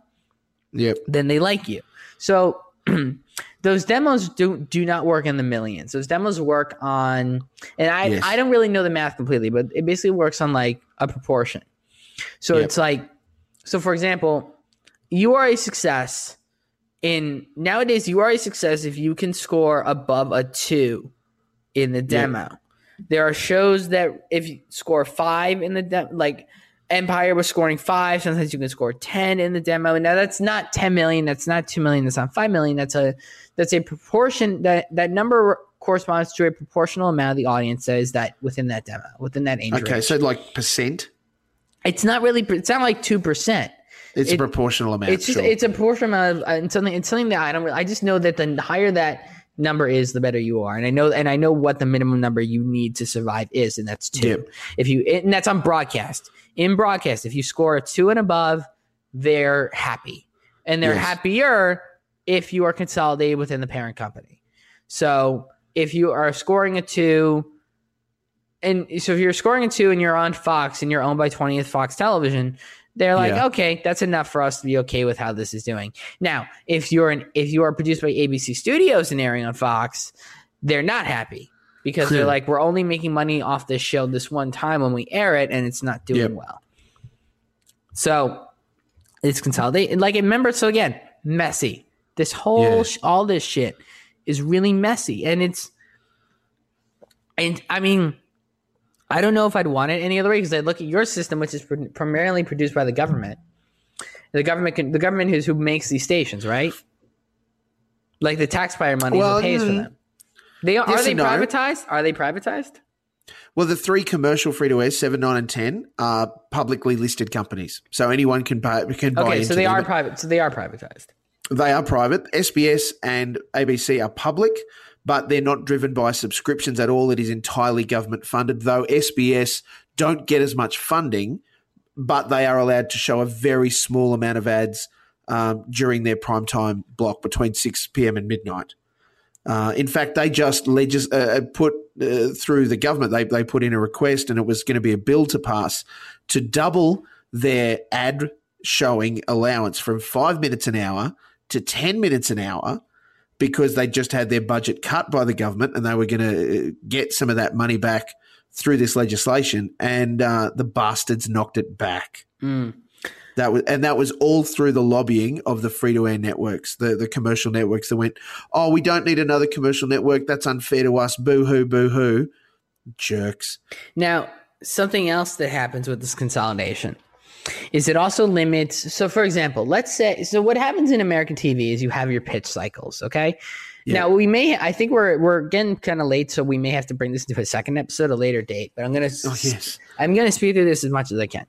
yep. then they like you. So those demos do do not work in the millions. Those demos work on, and I Yes. I don't really know the math completely, but it basically works on like a proportion. So Yep. it's like, so for example, you are a success in nowadays. You are a success if you can score above a two in the demo. There are shows that if you score five in the de- like Empire was scoring five. Sometimes you can score ten in the demo. Now that's not ten million. That's not two million. That's not five million. That's a that's a proportion that that number corresponds to a proportional amount of the audience that is that within that demo within that age Okay, range. so like percent. It's not really. It's not like two percent. It's It- a proportional amount. It's just sure. it's a proportion amount of uh, something. It's something that I don't. I just know that the higher that number is, the better you are, and I know and I know what the minimum number you need to survive is, and that's two. Yep. If you and that's on broadcast. In broadcast, if you score a two and above, they're happy, and they're Yes. happier if you are consolidated within the parent company. So if you are scoring a two. And so if you're scoring a two and you're on Fox and you're owned by 20th Fox Television, they're like, Yeah. okay, that's enough for us to be okay with how this is doing. Now, if you're an if you are produced by ABC Studios and airing on Fox, they're not happy because they're like, we're only making money off this show this one time when we air it, and it's not doing Yep. well. So it's consolidated. Like remember, so again, messy. This whole Yeah. sh- all this shit is really messy, and it's and I mean. I don't know if I'd want it any other way because I look at your system, which is pr- primarily produced by the government. The government, can, the government is who makes these stations, right? Like the taxpayer money Well, pays for mm, them. They are, yes are they no. privatized? Are they privatized? Well, the three commercial free to air, seven, nine, and ten, are publicly listed companies, so anyone can buy can buy Okay, so they them. are private. So they are privatized. They are private. SBS and ABC are public, but they're not driven by subscriptions at all. It is entirely government funded, though SBS don't get as much funding, but they are allowed to show a very small amount of ads um, during their primetime block between 6 p.m. and midnight. Uh, in fact, they just legis- uh, put uh, through the government, they, they put in a request and it was going to be a bill to pass to double their ad showing allowance from five minutes an hour to 10 minutes an hour because they just had their budget cut by the government and they were going to get some of that money back through this legislation. And uh, the bastards knocked it back. Mm. That was, and that was all through the lobbying of the free to air networks, the, the commercial networks that went, oh, we don't need another commercial network. That's unfair to us. Boo hoo, boo hoo. Jerks. Now, something else that happens with this consolidation is it also limits. So, for example, let's say, so what happens in American TV is you have your pitch cycles, okay? Yeah. Now we may, I think we're we're getting kind of late, so we may have to bring this into a second episode, a later date. But I'm gonna, Oh, yes. I'm gonna speed through this as much as I can.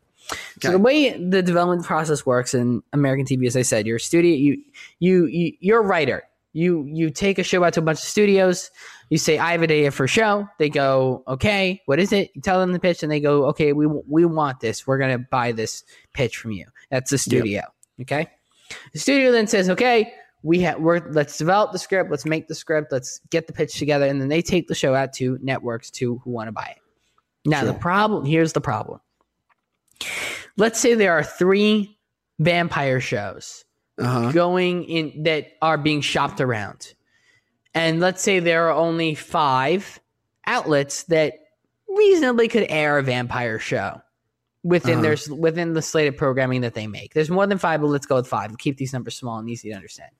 So the way the development process works in American TV, as I said, you're a studio, you you you you're a writer. You you take a show out to a bunch of studios. You say, I have an idea for a show. They go, okay, what is it? You tell them the pitch, and they go, okay, we we want this. We're gonna buy this pitch from you. That's the studio. Okay. The studio then says, okay, we have we're let's develop the script, let's make the script, let's get the pitch together, and then they take the show out to networks to who want to buy it. Now the problem here's the problem. Let's say there are three vampire shows Uh huh. going in that are being shopped around. And let's say there are only five outlets that reasonably could air a vampire show within Uh-huh. their within the slated programming that they make. There's more than five, but let's go with five. Keep these numbers small and easy to understand.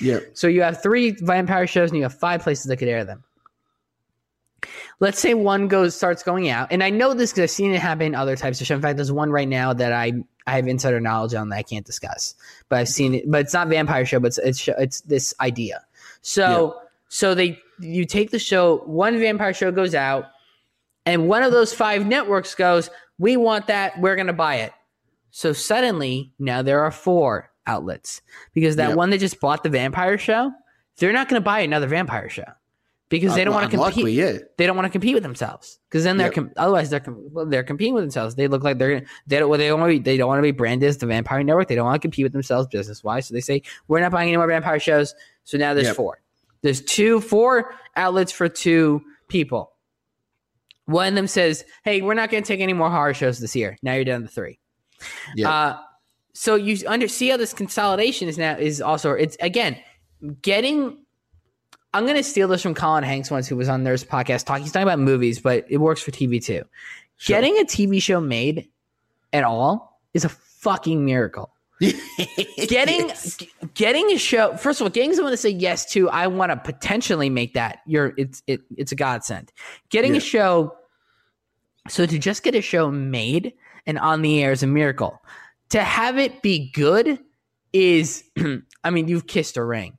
Yeah. So you have three vampire shows and you have five places that could air them. Let's say one goes starts going out, and I know this because I've seen it happen in other types of shows. In fact, there's one right now that I I have insider knowledge on that I can't discuss, but I've seen it. But it's not vampire show, but it's it's, it's this idea. So so they you take the show, one vampire show goes out, and one of those five networks goes, "We want that. We're going to buy it." So suddenly, now there are four outlets because that Yep. one that just bought the vampire show, they're not going to buy another vampire show because they don't want to compete. Yeah. They don't want to compete with themselves because then they're Yep. com- otherwise they're com- well, they're competing with themselves. They look like they're they don't well, they don't want to be they don't want to be branded as the Vampire Network. They don't want to compete with themselves business wise. So they say we're not buying any more vampire shows. So now there's Yep. four. There's two four outlets for two people. One of them says, "Hey, we're not going to take any more horror shows this year. Now you're down to three. Yeah. Uh, so you under see how this consolidation is now is also it's again getting. I'm going to steal this from Colin Hanks once, who was on Nerdist podcast talking. He's talking about movies, but it works for TV too. Sure. Getting a TV show made at all is a fucking miracle. Getting Yes. g- getting a show first of all, getting someone to say yes to I want to potentially make that. You're it's it it's a godsend. Getting Yeah. a show so to just get a show made and on the air is a miracle. To have it be good is I mean you've kissed a ring.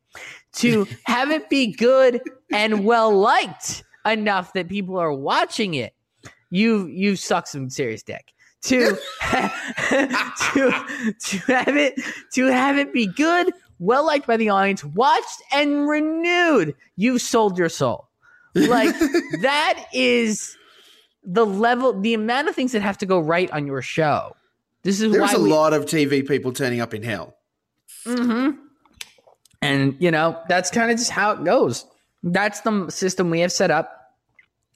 To have it be good and well liked enough that people are watching it, you you suck some serious dick. To to to have it to have it be good, well liked by the audience, watched and renewed, you've sold your soul. Like that is the level, the amount of things that have to go right on your show. This is There's a we, lot of TV people turning up in hell. Mhm. And you know that's kind of just how it goes. That's the system we have set up.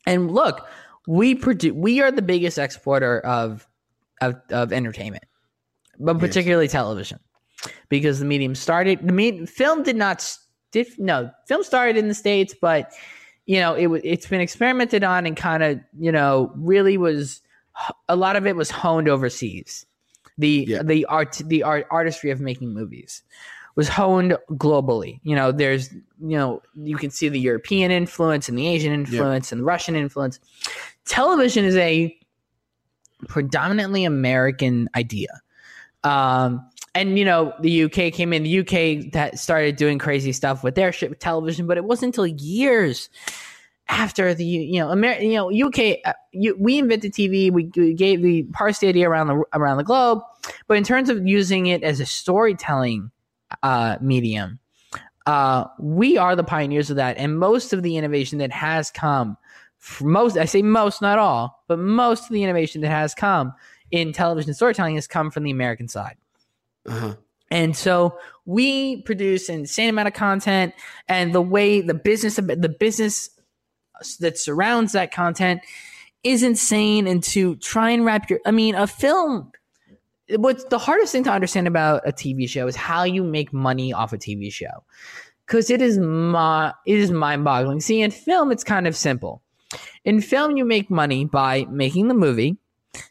And look, we produce. We are the biggest exporter of of, of entertainment, but Yes. particularly television, because the medium started. The me, film did not. Did, no, film started in the states, but you know it it's been experimented on and kind of you know really was a lot of it was honed overseas. The Yeah. the art the art artistry of making movies was honed globally. You know, there's you know you can see the European influence and the Asian influence and the Russian influence. Television is a predominantly American idea. Um, and you know the UK came in. The UK that started doing crazy stuff with their with television, but it wasn't until years after the you know Amer- you know UK uh, you, we invented TV. We, we gave the parsed idea around the around the globe, but in terms of using it as a storytelling uh, medium, uh, we are the pioneers of that. And most of the innovation that has come, most I say most, not all, but most of the innovation that has come in television storytelling has come from the American side. Uh-huh. And so we produce an insane amount of content, and the way the business the business that surrounds that content is insane. And to try and wrap your, I mean, a film. What's the hardest thing to understand about a TV show is how you make money off a TV show, because it is ma- it is mind boggling. See, in film, it's kind of simple. In film, you make money by making the movie,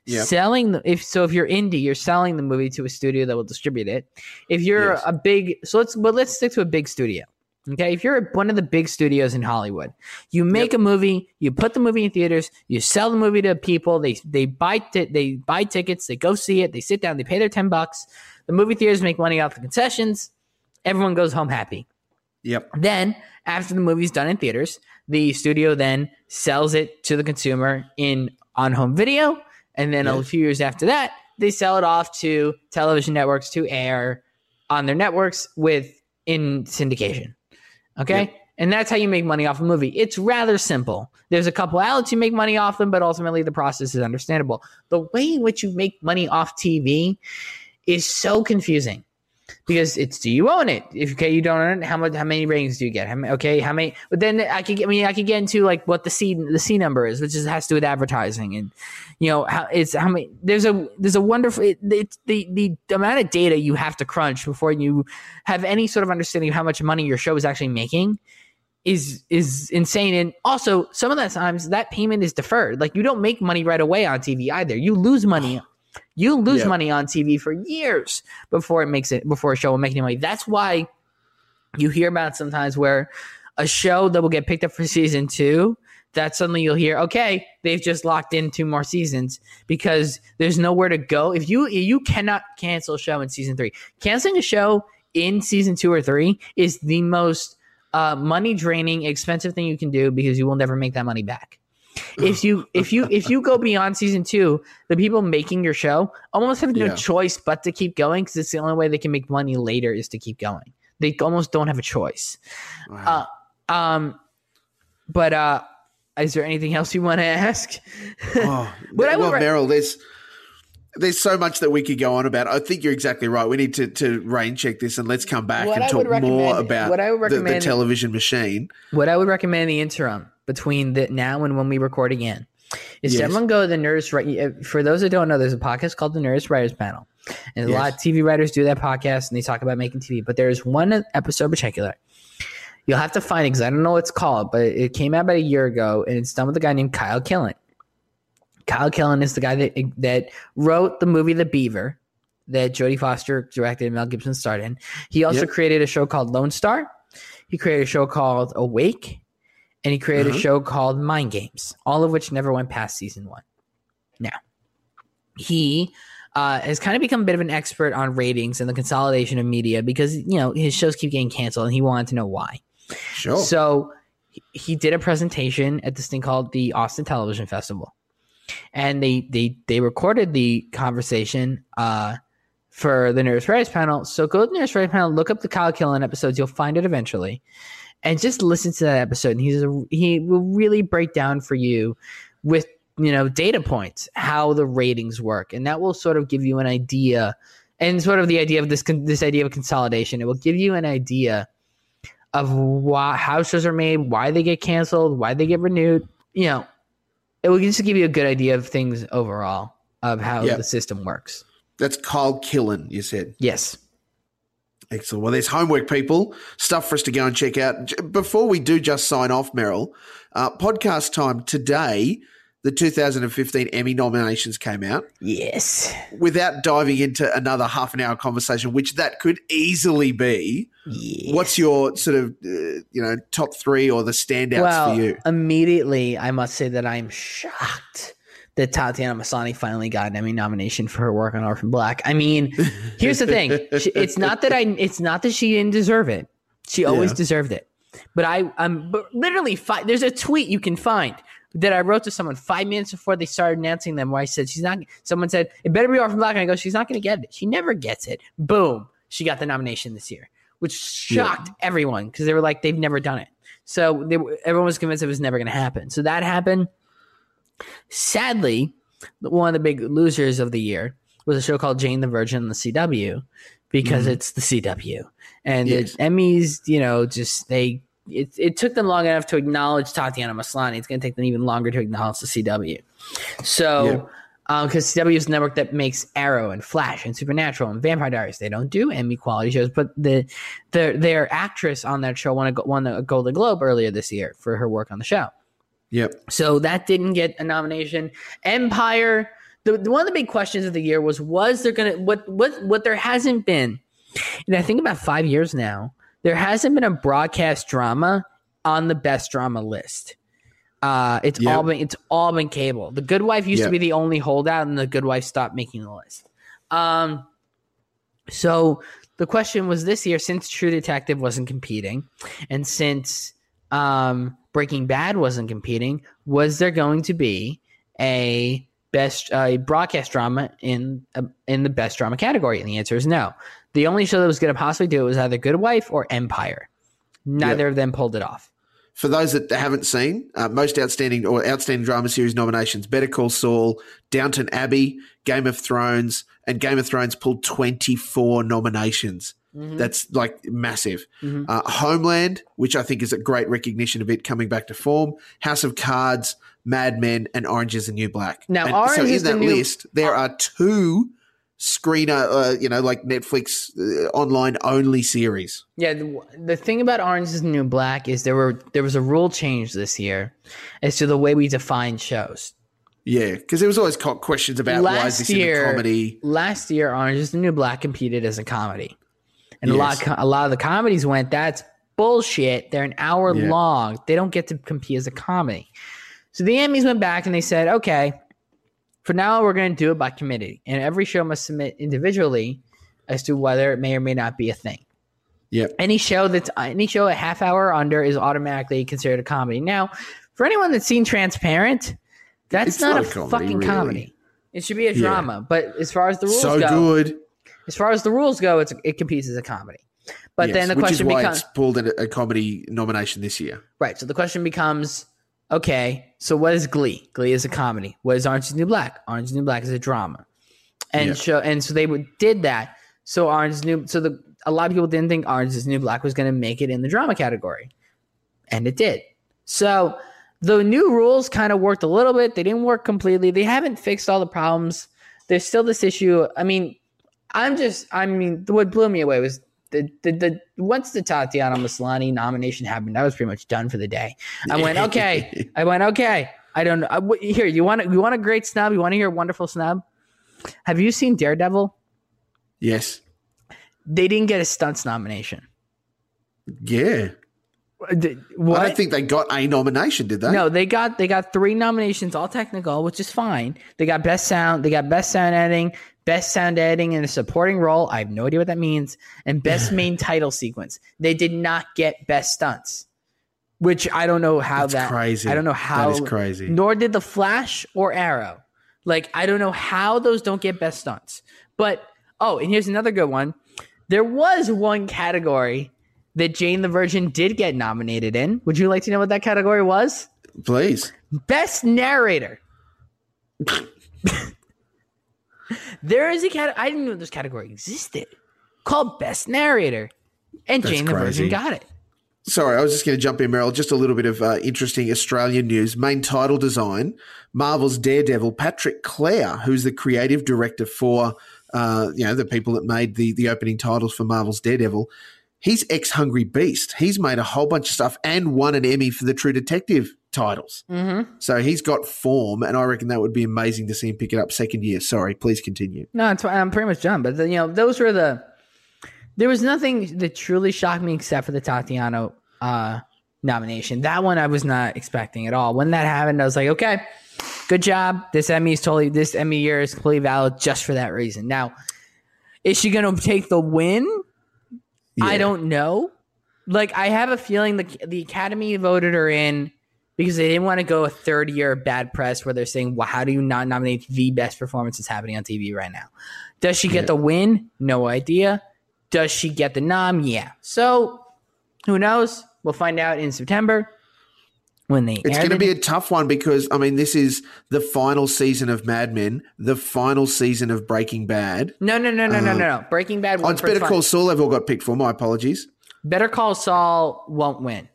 Yep. selling the if so if you're indie you're selling the movie to a studio that will distribute it. If you're Yes. a big so let's but let's stick to a big studio okay? If you're one of the big studios in hollywood you make a movie you put the movie in theaters you sell the movie to people they they buy ti- they buy tickets they go see it they sit down they pay their 10 bucks. The movie theaters make money off the concessions. Everyone goes home happy Yep. then, after the movie's done in theaters, the studio then sells it to the consumer in on home video. And then a few years after that, they sell it off to television networks to air on their networks with in syndication. Okay. Yep. And that's how you make money off a movie. It's rather simple. There's a couple outlets you make money off them, but ultimately the process is understandable. The way in which you make money off TV is so confusing because it's do you own it? If okay, you don't own it, how much? How many ratings do you get? How many? Okay, how many? But then I could, I mean, I could get into like what the C the C number is, which is has to do with advertising, and you know how it's how many. There's a there's a wonderful it, it's the the amount of data you have to crunch before you have any sort of understanding of how much money your show is actually making is is insane and also some of the times that payment is deferred like you don't make money right away on tv either you lose money you lose Yeah. money on tv for years before it makes it before a show will make any money that's why you hear about sometimes where a show that will get picked up for season two that suddenly you'll hear okay they've just locked in two more seasons because there's nowhere to go if you you cannot cancel a show in season three canceling a show in season two or three is the most uh, money draining, expensive thing you can do because you will never make that money back. If you if you if you go beyond season two, the people making your show almost have no Yeah. choice but to keep going because it's the only way they can make money later is to keep going. They almost don't have a choice. Wow. Uh, um, but uh, is there anything else you want to ask? Oh, But I well, Merrill, there's there's so much that we could go on about. I think you're exactly right. We need to to rain check this and let's come back What and I talk more about what I would the- the, television machine. What I would recommend in the interim between the now and when we record again is Yes. everyone go to the Nerdist. Right, uh, for those that don't know, there's a podcast called the Nerdist Writers Panel, and a lot of TV writers do that podcast and they talk about making TV. But there's one episode in particular. You'll have to find it because I don't know what it's called, but it came out about a year ago, and it's done with a guy named Kyle Killen. Kyle Killen is the guy that that wrote the movie The Beaver that Jodie Foster directed and Mel Gibson starred in. He also Yep. created a show called Lone Star. He created a show called Awake, and he created Uh-huh. a show called Mind Games, all of which never went past season one. Now, he uh, has kind of become a bit of an expert on ratings and the consolidation of media because you know his shows keep getting canceled, and he wanted to know why. Sure. So he- he did a presentation at this thing called the Austin Television Festival, and they they they recorded the conversation uh, for the Nerdist Writers panel. So go to the Nerdist Writers panel, look up the Kyle Killen episodes. You'll find it eventually, and just listen to that episode. And he's a, he will really break down for you with you know data points how the ratings work, and that will sort of give you an idea. And sort of the idea of this this idea of consolidation, it will give you an idea of why how shows are made, why they get canceled, why they get renewed. You know, it will just give you a good idea of things overall of how Yeah. the system works. That's Kyle Killen, you said. Yes. Excellent. Well, there's homework, people. Stuff for us to go and check out. Before we do just sign off, Merrill, uh, podcast time today, the 2015 Emmy nominations came out. Yes. Without diving into another half an hour conversation, which that could easily be, yes. what's your sort of, uh, you know, top three or the standouts well, for you? immediately I must say that I'm shocked that Tatiana Maslany finally got an Emmy nomination for her work on Orphan Black. I mean, here's the thing: it's not that I, it's not that she didn't deserve it. She always Yeah. deserved it. But I, I'm but literally five. There's a tweet you can find that I wrote to someone five minutes before they started announcing them, where I said she's not. Someone said it better be Orphan Black, and I go, she's not going to get it. She never gets it. Boom, she got the nomination this year, which shocked everyone because they were like they've never done it. So they, everyone was convinced it was never going to happen. So that happened. Sadly, one of the big losers of the year was a show called Jane the Virgin on the CW because mm-hmm. it's the CW and Yes. the Emmys. You know, just they it, it took them long enough to acknowledge Tatiana Maslany. It's going to take them even longer to acknowledge the CW. So. Because um, CW is the network that makes Arrow and Flash and Supernatural and Vampire Diaries. They don't do Emmy quality shows, but the their their actress on that show won a, won a Golden Globe earlier this year for her work on the show. Yep. So that didn't get a nomination. Empire. The, the- one of the big questions of the year was: Was there gonna what what what there hasn't been? And I think about five years now, there hasn't been a broadcast drama on the best drama list. Uh, it's Yep. all been it's all been cable. The Good Wife used Yep. to be the only holdout, and the Good Wife stopped making the list. Um, so the question was this year, since True Detective wasn't competing, and since um, Breaking Bad wasn't competing, was there going to be a best uh, broadcast drama in uh, in the best drama category? And the answer is no. The only show that was going to possibly do it was either Good Wife or Empire. Neither of them pulled it off. For those that haven't seen, uh, most outstanding or outstanding drama series nominations: Better Call Saul, Downton Abbey, Game of Thrones, and Game of Thrones pulled twenty four nominations. That's like massive. Mhm. Uh, Homeland, which I think is a great recognition of it coming back to form. House of Cards, Mad Men, and Orange is the New Black. Now, And Orange so in is the that New- list, there are two screener, uh, you know, like Netflix uh, online only series. Yeah, the, the thing about Orange is the New Black is there were there was a rule change this year as to the way we define shows. Yeah, because there was always questions about why is this year- in a comedy. Last year, Orange is the New Black competed as a comedy, and a lot of, a lot of the comedies went that's bullshit. They're an hour Yeah. long. They don't get to compete as a comedy. So the Emmys went back and they said, okay, for now we're going to do it by committee, and every show must submit individually as to whether it may or may not be a thing. Yep. Any show that's any show a half hour under is automatically considered a comedy. Now, for anyone that's seen Transparent, that's It's not, not a, comedy, fucking really. comedy. It should be a Yeah. drama. But as far as the rules So go, good. as far as the rules go, it's it competes as a comedy. But Yes, then the which question is why becomes it's pulled a comedy nomination this year. right. So the question becomes, okay, so what is Glee? Glee is a comedy. What is Orange is the New Black? Orange is the New Black is a drama. And Yeah. show and so they would, did that. So Orange is New. So the a lot of people didn't think Orange is the New Black was going to make it in the drama category, and it did. So the new rules kind of worked a little bit. They didn't work completely. They haven't fixed all the problems. There's still this issue. I mean, I'm just. I mean, what blew me away was the the, the once the Tatiana Maslany nomination happened, I was pretty much done for the day. I went okay. I went okay. I don't know. Uh, I- Here, you want you want a great snub? You want to hear a wonderful snub? Have you seen Daredevil? Yes. They didn't get a stunts nomination. Yeah. Uh, what? I don't think they got a nomination, did they? No, they got they got three nominations, all technical, which is fine. They got best sound, they got best sound editing, best sound editing in a supporting role. I have no idea what that means, and best main title sequence. They did not get best stunts, which I don't know how That's that. crazy. I don't know how. That is crazy. Nor did the Flash or Arrow. Like I don't know how those don't get best stunts. But oh, and here's another good one. There was one category that Jane the Virgin did get nominated in. Would you like to know what that category was? Please. Best narrator. there is a cat. I didn't know this category existed called best narrator, and That's Jane the crazy. Virgin got it. Sorry, I was just going to jump in, Merrill. Just a little bit of uh, interesting Australian news. Main title design Marvel's Daredevil, Patrick Clair, who's the creative director for uh, you know the people that made the the opening titles for Marvel's Daredevil. He's ex Hungry Beast. He's made a whole bunch of stuff and won an Emmy for the True Detective titles. Mm-hmm. So he's got form, and I reckon that would be amazing to see him pick it up second year. Sorry, please continue. No, it's, I'm pretty much done. But the, you know, those were the. There was nothing that truly shocked me except for the Tatiana uh, nomination. That one I was not expecting at all. When that happened, I was like, okay, good job. This Emmy is totally. This Emmy year is completely valid just for that reason. Now, is she going to take the win? I don't know. Like I have a feeling the the Academy voted her in because they didn't want to go a third year of bad press where they're saying, "Well, how do you not nominate the best performance that's happening on TV right now?" Does she get Yeah. the win? No idea. Does she get the nom? Yeah. So who knows? We'll find out in September when they. It's going to be a tough one because I mean this is the final season of Mad Men, the final season of Breaking Bad. no, no, no, no, no, uh, no, no. Breaking Bad. Oh, it's Better fun. Call Saul. They've all got picked for. My apologies. Better Call Saul won't win.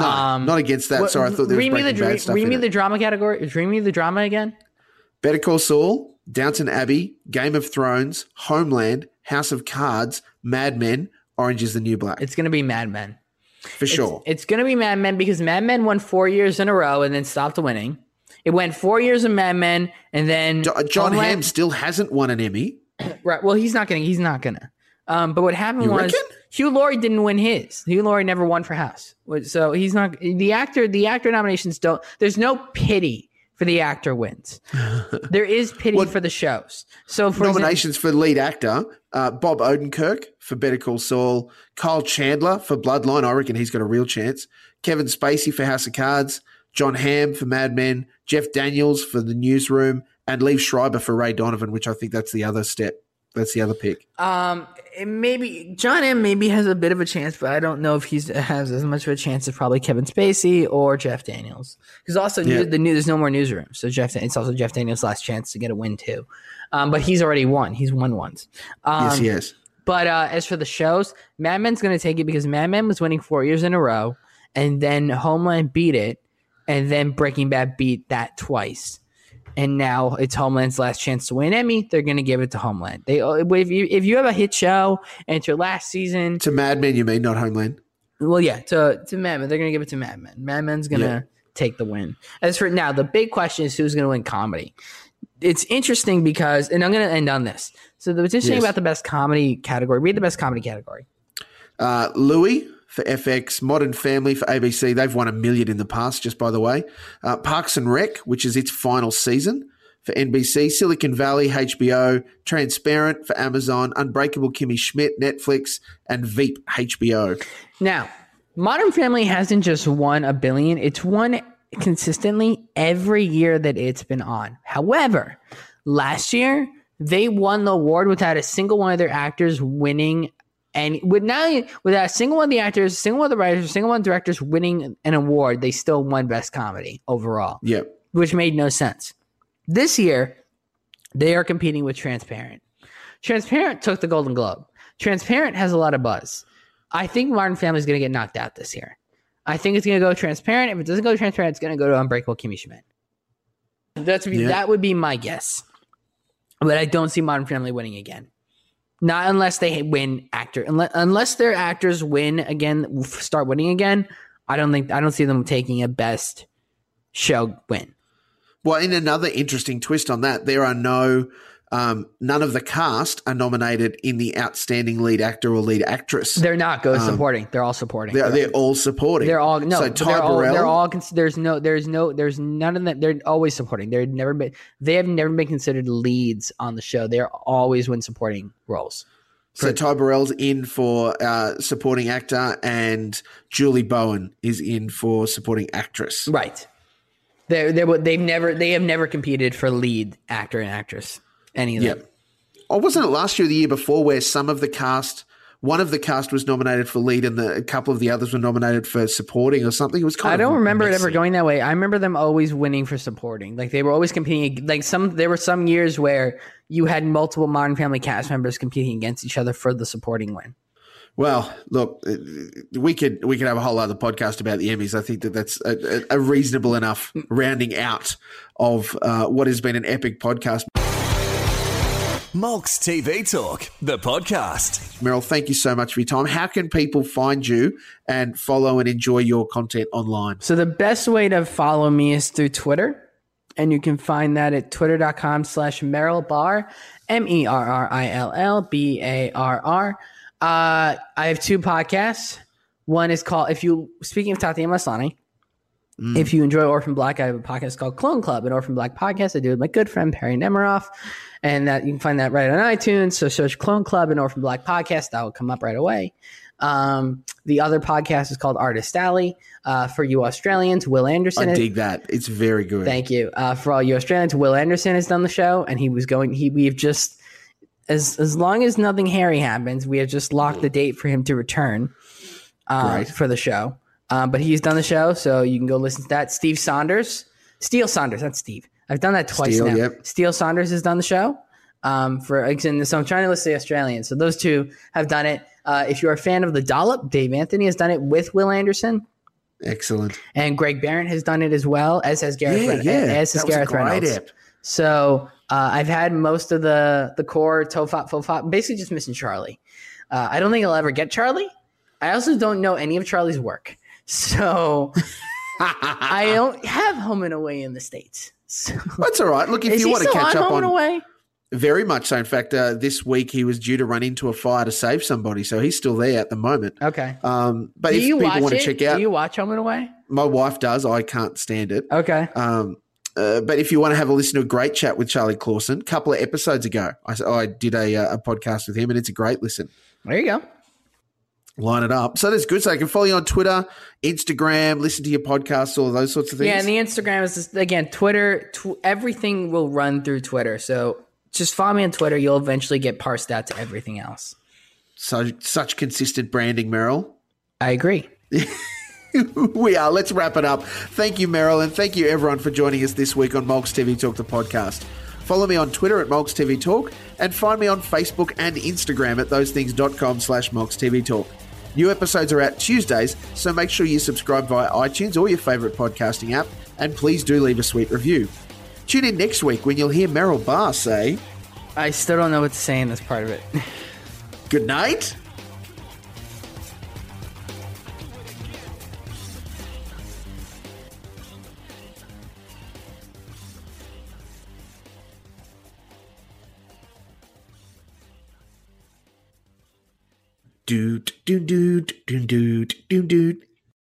No, Um, not against that. What- Sorry, I thought there was read the Bad stuff read me it. the drama category. Read me the drama again. Better Call Saul, Downton Abbey, Game of Thrones, Homeland, House of Cards, Mad Men, Orange is the New Black. It's gonna be Mad Men. for sure. It's going to be Mad Men because Mad Men won four years in a row and then stopped winning. It went four years of Mad Men and then Jo- John Homeland- Hamm still hasn't won an Emmy. Right. Well, he's not gonna. He's not gonna. Um, but what happened You was reckon? Hugh Laurie didn't win his. Hugh Laurie never won for House, so he's not the actor. The actor nominations don't. There's no pity for the actor wins. there is pity What- for the shows. So for example, Nominations for lead actor: uh, Bob Odenkirk for Better Call Saul, Kyle Chandler for Bloodline. I reckon he's got a real chance. Kevin Spacey for House of Cards, Jon Hamm for Mad Men, Jeff Daniels for The Newsroom, and Liev Schreiber for Ray Donovan. Which I think that's the other step. That's the other pick. Um, maybe John M maybe has a bit of a chance, but I don't know if he's has as much of a chance as probably Kevin Spacey or Jeff Daniels. Because also Yeah. new, the new there's no more newsroom, so Jeff it's also Jeff Daniels' last chance to get a win too. Um, but he's already won. He's won once. Um, yes, he has. But uh, as for the shows, Mad Men's going to take it because Mad Men was winning four years in a row, and then Homeland beat it, and then Breaking Bad beat that twice. And now it's Homeland's last chance to win Emmy. They're going to give it to Homeland. They if you if you have a hit show and it's your last season, To Mad Men, you mean, not Homeland? well, yeah, to to Mad Men, they're going to give it to Mad Men. Mad Men's going to Yeah. take the win. As for now, the big question is who's going to win comedy. It's interesting because, and I'm going to end on this. So the interesting Yes. about the best comedy category. Read the best comedy category. Uh, Louie for FX, Modern Family for ABC. They've won a million in the past, just by the way. Uh, Parks and Rec, which is its final season. for NBC, Silicon Valley, HBO, Transparent for Amazon, Unbreakable Kimmy Schmidt, Netflix, and Veep, HBO. Now, Modern Family hasn't just won a billion, it's won consistently every year that it's been on. However, last year, they won the award without a single one of their actors winning and with now without a single one of the actors, single one of the writers, single one of the directors winning an award, they still won best comedy overall. Yep. Which made no sense. This year, they are competing with Transparent. Transparent took the Golden Globe. Transparent has a lot of buzz. I think Modern Family is going to get knocked out this year. I think it's going to go Transparent. If it doesn't go Transparent, it's going to go to Unbreakable Kimmy Schmidt. That's Yeah. that would be my guess. But I don't see Modern Family winning again. Not unless they win actor. Unless, unless their actors win again, start winning again. I don't think I don't see them taking a best show win. Well, in another interesting twist on that, there are no, um, none of the cast are nominated in the outstanding lead actor or lead actress. They're not go supporting. They're all supporting. They're, they're all supporting. They're all no. So Ty they're all. Burrell, They're all. cons- There's no. There's no. There's none of them. They're always supporting. They're never been. They have never been considered leads on the show. They're always win supporting roles. so Ty Burrell's in for uh, supporting actor, and Julie Bowen is in for supporting actress. Right. They're. They're. They've never. They have never competed for lead actor and actress. Any of them. Yep. Or wasn't it last year or the year before where some of the cast, one of the cast was nominated for lead and the, a couple of the others were nominated for supporting or something? It was kind I don't remember it ever going that way. I remember them always winning for supporting. Like they were always competing. Like some, there were some years where you had multiple Modern Family cast members competing against each other for the supporting win. Well, look, we could we could have a whole other podcast about the Emmys. I think that that's a, a- a reasonable enough rounding out of uh, what has been an epic podcast. Mulks TV Talk, the podcast. Merrill, thank you so much for your time. How can people find you and follow and enjoy your content online? So the best way to follow me is through Twitter. And you can find that at twitter.com slash Merrill Barr, M E R R I L L B A R R. Uh, I have two podcasts. One is called, if you, speaking of Tatiana Maslany, if you enjoy Orphan Black, I have a podcast called Clone Club, an Orphan Black podcast I do it with my good friend Perry Nemiroff. And that you can find that right on iTunes. So search Clone Club and Orphan Black podcast. That will come up right away. Um, the other podcast is called Artist Alley uh, for you Australians. Wil Anderson. I is- dig that. It's very good. Thank you. Uh, for all you Australians, Wil Anderson has done the show, and he was going. He we have just as as long as nothing hairy happens, we have just locked the date for him to return uh, Great. for the show. Um, but he's done the show, so you can go listen to that. Steve Saunders, Steele Saunders, that's Steve. I've done that twice Steele, now. yep. Steele Saunders has done the show. Um, for so I'm trying to list the Australians. So those two have done it. Uh, if you're a fan of the Dollop, Dave Anthony has done it with Wil Anderson. Excellent. And Greg Behrendt has done it as well, as has Gareth. Yeah, Ren- yeah. as has that Gareth Reynolds. So uh, I've had most of the the core Tofop Fofop, basically just missing Charlie. Uh, I don't think I'll ever get Charlie. I also don't know any of Charlie's work, so I don't have Home and Away in the states. So, That's all right. Look, if is you want to catch on up Home on and Away? very much so. In fact, uh, this week he was due to run into a fire to save somebody, so he's still there at the moment. Okay. Um, but Do if you people want to it? check out, Do you watch Home and Away? my wife does. I can't stand it. Okay. Um, uh, but if you want to have a listen to a great chat with Charlie Clausen, a couple of episodes ago, I, I did a, uh, a podcast with him, and it's a great listen. There you go. Line it up. So that's good. So I can follow you on Twitter, Instagram, listen to your podcasts, all those sorts of things. Yeah, and the Instagram is just, again Twitter. Tw- everything will run through Twitter. So just follow me on Twitter. You'll eventually get parsed out to everything else. so such consistent branding, Merrill. I agree. we are. Let's wrap it up. Thank you, Merrill, and thank you everyone for joining us this week on Mulks TV Talk, the podcast. Follow me on Twitter at Mulks TV Talk and find me on Facebook and Instagram at thosethings.com slash Mulks TV Talk. New episodes are out Tuesdays, so make sure you subscribe via iTunes or your favourite podcasting app, and please do leave a sweet review. Tune in next week when you'll hear Merrill Barr say, I still don't know what to say in this part of it. Good night. Doot, doot, doot, doot, doot, doot, doot.